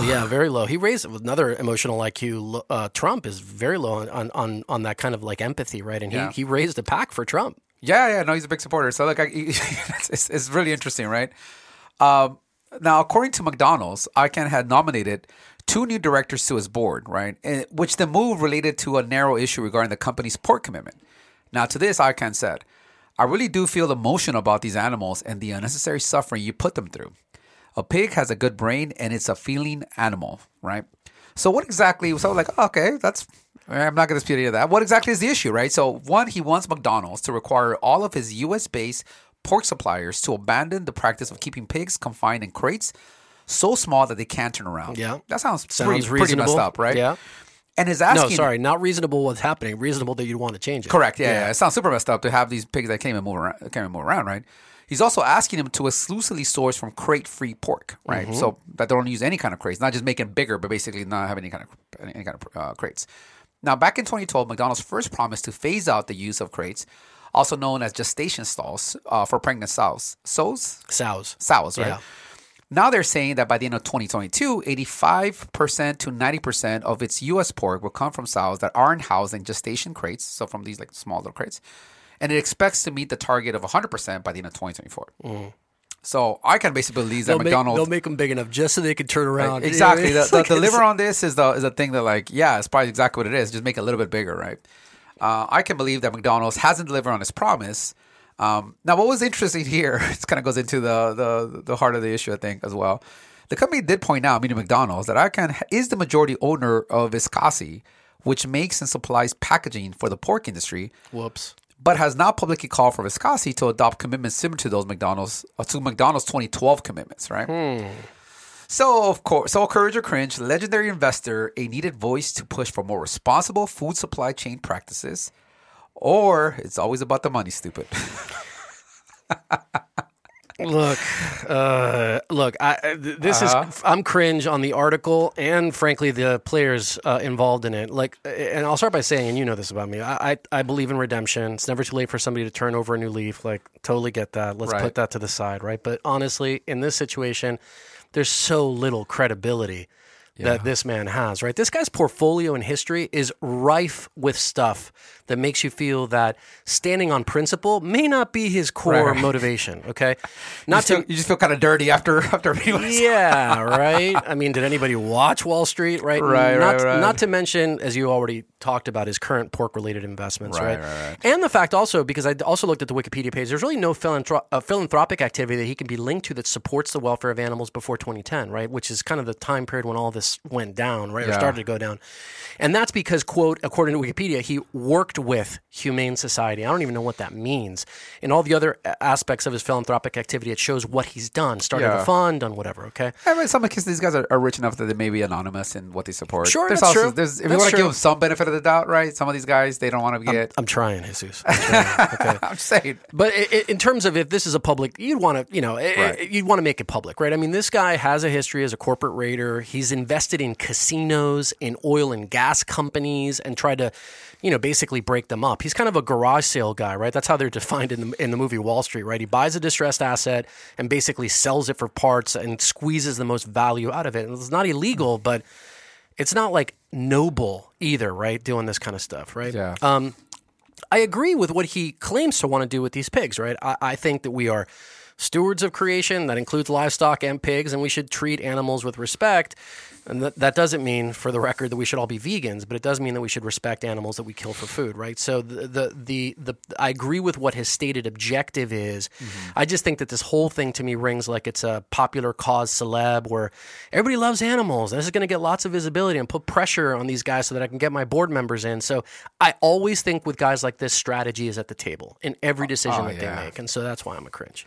oof. yeah, very low. He raised another emotional IQ. Uh, Trump is very low on, on, on, that kind of like empathy, right? And Yeah. he, he raised a PAC for Trump. Yeah, yeah, no, he's a big supporter. So like, I, it's, it's, really interesting, right? Um, now, according to McDonald's, Icahn had nominated two new directors to his board, right? And, which the move related to a narrow issue regarding the company's pork commitment. Now, to this, Icahn said, "I really do feel emotion about these animals and the unnecessary suffering you put them through. A pig has a good brain and it's a feeling animal, right? So what exactly? So like, okay, that's I'm not going to dispute any of that. What exactly is the issue, right? So one, he wants McDonald's to require all of his U.S. based pork suppliers to abandon the practice of keeping pigs confined in crates so small that they can't turn around. Yeah. that sounds, Sounds pretty, pretty messed up, right? Yeah. and is asking. No, sorry, not reasonable what's happening. Reasonable that you'd want to change it. Correct. Yeah, yeah. It sounds super messed up to have these pigs that can't even move around. Can't even move around, right? He's also asking them to exclusively source from crate-free pork, right? Mm-hmm. So that they don't use any kind of crates, not just making bigger, but basically not have any kind of any kind of uh, crates. Now, back in 2012, McDonald's first promised to phase out the use of crates, also known as gestation stalls, uh, for pregnant sows. Sows, Sows. sows, right? Yeah. Now they're saying that by the end of 2022, 85% to 90% of its U.S. pork will come from sows that aren't housed in gestation crates, so from these like small little crates, and it expects to meet the target of 100% by the end of 2024. So I can basically believe that They'll make, McDonald's they'll make them big enough just so they can turn around. exactly the, the, like- the liver on this is the is a thing that like yeah, it's probably exactly what it is. Just make it a little bit bigger, right? Uh, I can believe that McDonald's hasn't delivered on its promise. Um, now, what was interesting here, it kind of goes into the, the the heart of the issue, I think, as well. The company did point out, meaning McDonald's, that Icahn is the majority owner of Viskase, which makes and supplies packaging for the pork industry, Whoops. But has not publicly called for Viskase to adopt commitments similar to those McDonald's uh, to McDonald's 2012 commitments, right? So of course, so courage or cringe, legendary investor, a needed voice to push for more responsible food supply chain practices, or it's always about the money, stupid. Look, uh, look. I, I- this Uh-huh. is I'm cringe on the article and frankly the players uh, involved in it. Like, and I'll start by saying, and you know this about me. I, I I believe in redemption. It's never too late for somebody to turn over a new leaf. Like, totally get that. Let's Right. put that to the side, right? But honestly, in this situation, there's so little credibility. That this man has, right? This guy's portfolio and history is rife with stuff that makes you feel that standing on principle may not be his core Right. motivation. Okay, you, not feel, to you just feel kind of dirty after after yeah, right. I mean, did anybody watch Wall Street? Right, Right, Not, right, right. not to mention, as you already talked about, his current pork-related investments, Right, right? right, right. And the fact also, because I also looked at the Wikipedia page, there's really no uh, philanthropic activity that he can be linked to that supports the welfare of animals before 2010, right? Which is kind of the time period when all this went down, right, or started to go down. And that's because, quote, according to Wikipedia, he worked with Humane Society. I don't even know what that means. In all the other aspects of his philanthropic activity, it shows what he's done, started Yeah. a fund, done whatever. Okay. I mean, some cases these guys are, are rich enough that they may be anonymous in what they support. Sure, there's that's also, true. There's, if you want to give them some benefit of the doubt, right? Some of these guys they don't want to get. I'm trying, Jesus. I'm trying, okay. I'm saying. But i- i- in terms of if this is a public, you'd want to, you know, i- Right. you'd want to make it public, right? I mean, this guy has a history as a corporate raider. He's invested in casinos, in oil and gas companies, and tried to, you know, basically break them up. He's kind of a garage sale guy, right? That's how they're defined in the in the movie Wall Street, right? He buys a distressed asset and basically sells it for parts and squeezes the most value out of it. And it's not illegal, but it's not like noble either, right? Doing this kind of stuff, right? Yeah. Um, I agree with what he claims to want to do with these pigs, right? I, I think that we are stewards of creation. That includes livestock and pigs, and we should treat animals with respect. And that, that doesn't mean, for the record, that we should all be vegans, but it does mean that we should respect animals that we kill for food, right? So the the the, the I agree with what his stated objective is. I just think that this whole thing to me rings like it's a popular cause celeb where everybody loves animals. And this is going to get lots of visibility and put pressure on these guys so that I can get my board members in. So I always think with guys like this, strategy is at the table in every decision Oh, that yeah. they make, and so that's why I'm a cringe.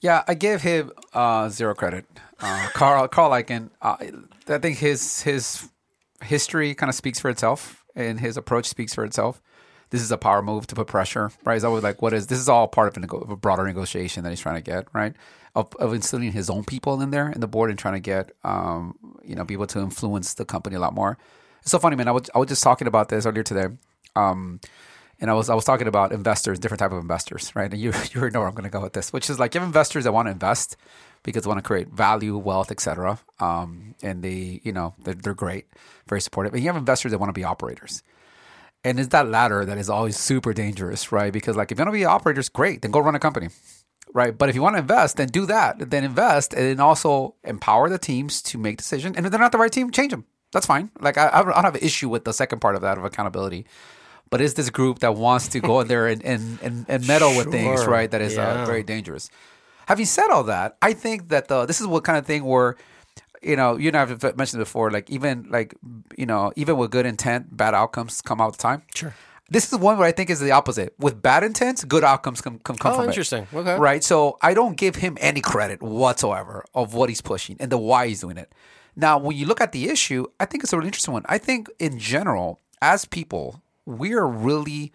Yeah, I give him uh, zero credit. Uh, Carl Carl Icahn, uh, I think his his history kind of speaks for itself, and his approach speaks for itself. This is a power move to put pressure, right? He's always like, "What is this? Is all part of a, nego- of a broader negotiation that he's trying to get, right? Of, of instilling his own people in there in the board and trying to get, um, you know, be able to influence the company a lot more. It's so funny, man. I was I was just talking about this earlier today. Um, and I was I was talking about investors, different type of investors, right? And you you know where I'm going to go with this, which is like you have investors that want to invest because they want to create value, wealth, etc. Um, and they you know they're, they're great, very supportive. And you have investors that want to be operators. And it's that latter that is always super dangerous, right? Because like if you want to be operators, great, then go run a company, right? But if you want to invest, then do that. Then invest, and then also empower the teams to make decisions. And if they're not the right team, change them. That's fine. Like I, I don't have an issue with the second part of that of accountability. But it's this group that wants to go in there and and, and, and meddle with things, right? That is Yeah. uh, very dangerous. Having said all that, I think that the this is what kind of thing where you know, you and I have mentioned before, like even like you know, even with good intent, bad outcomes come out the time. Sure. This is one where I think is the opposite. With bad intent, good outcomes come come, come Oh, from it. interesting. Okay. Right. So I don't give him any credit whatsoever of what he's pushing and the why he's doing it. Now, when you look at the issue, I think it's a really interesting one. I think in general, as people, we are really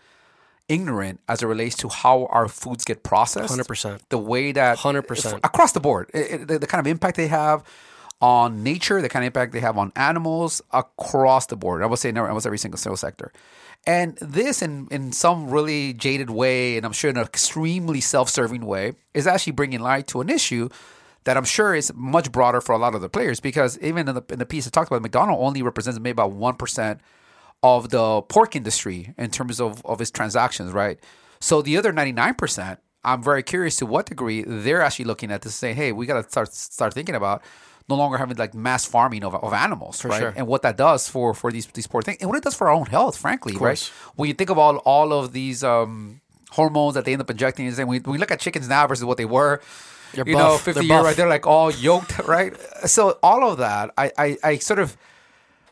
ignorant as it relates to how our foods get processed. 100%. The way that 100%. across the board, it- it- the, the kind of impact they have on nature, the kind of impact they have on animals across the board. I would say in almost every single single sector. And this, in in some really jaded way, and I'm sure in an extremely self-serving way, is actually bringing light to an issue that I'm sure is much broader for a lot of the players. Because even in the in the piece I talked about, McDonald only represents maybe about one percent of the pork industry in terms of, of its transactions, right? So the other 99%, I'm very curious to what degree they're actually looking at this saying, hey, we got to start start thinking about no longer having like mass farming of, of animals, right? sure. And what that does for for these these poor things and what it does for our own health, frankly, right? When you think of all all of these um, hormones that they end up injecting, and we, we look at chickens now versus what they were, They're you know, 50 They're year buff. right, they're like all yoked, right? So all of that, I, I, I sort of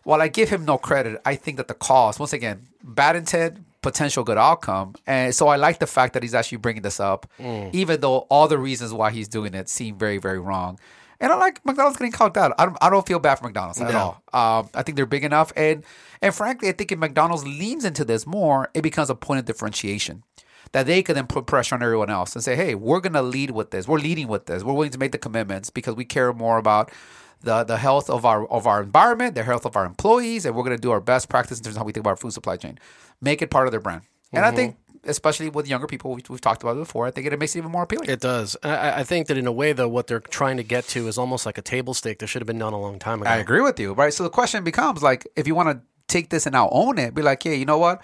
while I give him no credit, I think that the cost, once again, bad intent, potential good outcome. And so I like the fact that he's actually bringing this up, Mm. even though all the reasons why he's doing it seem very, very wrong. And I like McDonald's getting called out. I don't, I don't feel bad for McDonald's at all. Um, I think they're big enough. And, and frankly, I think if McDonald's leans into this more, it becomes a point of differentiation that they can then put pressure on everyone else and say, hey, we're going to lead with this. We're leading with this. We're willing to make the commitments because we care more about the, the health of our of our environment, the health of our employees, and we're going to do our best practice in terms of how we think about our food supply chain. Make it part of their brand. And I think, especially with younger people, we've, we've talked about it before, I think it makes it even more appealing. It does. I, I think that in a way, though, what they're trying to get to is almost like a table stake that should have been done a long time ago. I agree with you, right? So the question becomes like, if you want to take this and now own it, be like, hey, you know what?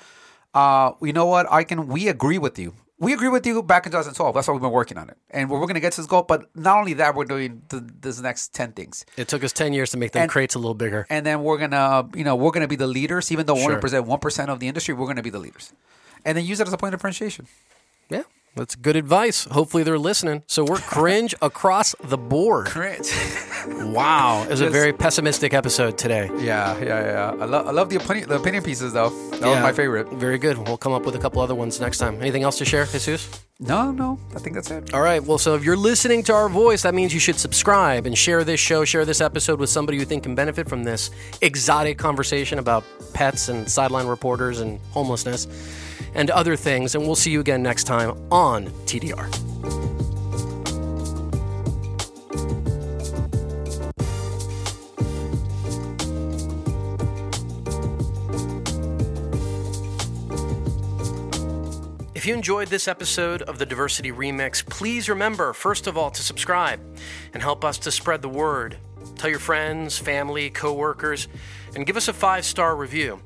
Uh, you know what? Icahn. We agree with you. We agree with you back in 2012. That's why we've been working on it, and we're, we're going to get to this goal. But not only that, we're doing the, this next ten things, It took us 10 years to make them And- crates a little bigger. and then we're gonna, you know, we're going to be the leaders, even though we only one percent of the industry. We're going to be the leaders, and then use that as a point of differentiation. Yeah, that's good advice. Hopefully they're listening. So we're cringe across the board. Cringe. Wow, it's a Just- very pessimistic episode today. yeah, yeah, yeah. I love, I love the opinion, the opinion pieces though. That was my favorite. Very good. We'll come up with a couple other ones next time. Anything else to share, Jesus? No, no, I think that's it. All right. Well, so if you're listening to our voice, that means you should subscribe and share this show, share this episode with somebody you think can benefit from this exotic conversation about pets and sideline reporters and homelessness and other things. And we'll see you again next time on TDR. If you enjoyed this episode of the Diversity Remix, please remember, first of all, to subscribe and help us to spread the word. Tell your friends, family, coworkers, and give us a five star review.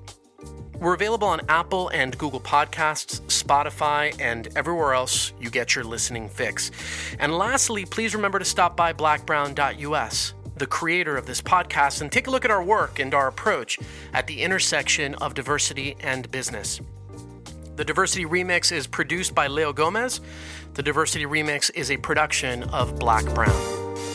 We're available on Apple and Google Podcasts, Spotify, and everywhere else you get your listening fix. And lastly, please remember to stop by blackbrown.us, the creator of this podcast, and take a look at our work and our approach at the intersection of diversity and business. The Diversity Remix is produced by Leo Gomez. The Diversity Remix is a production of Black Brown.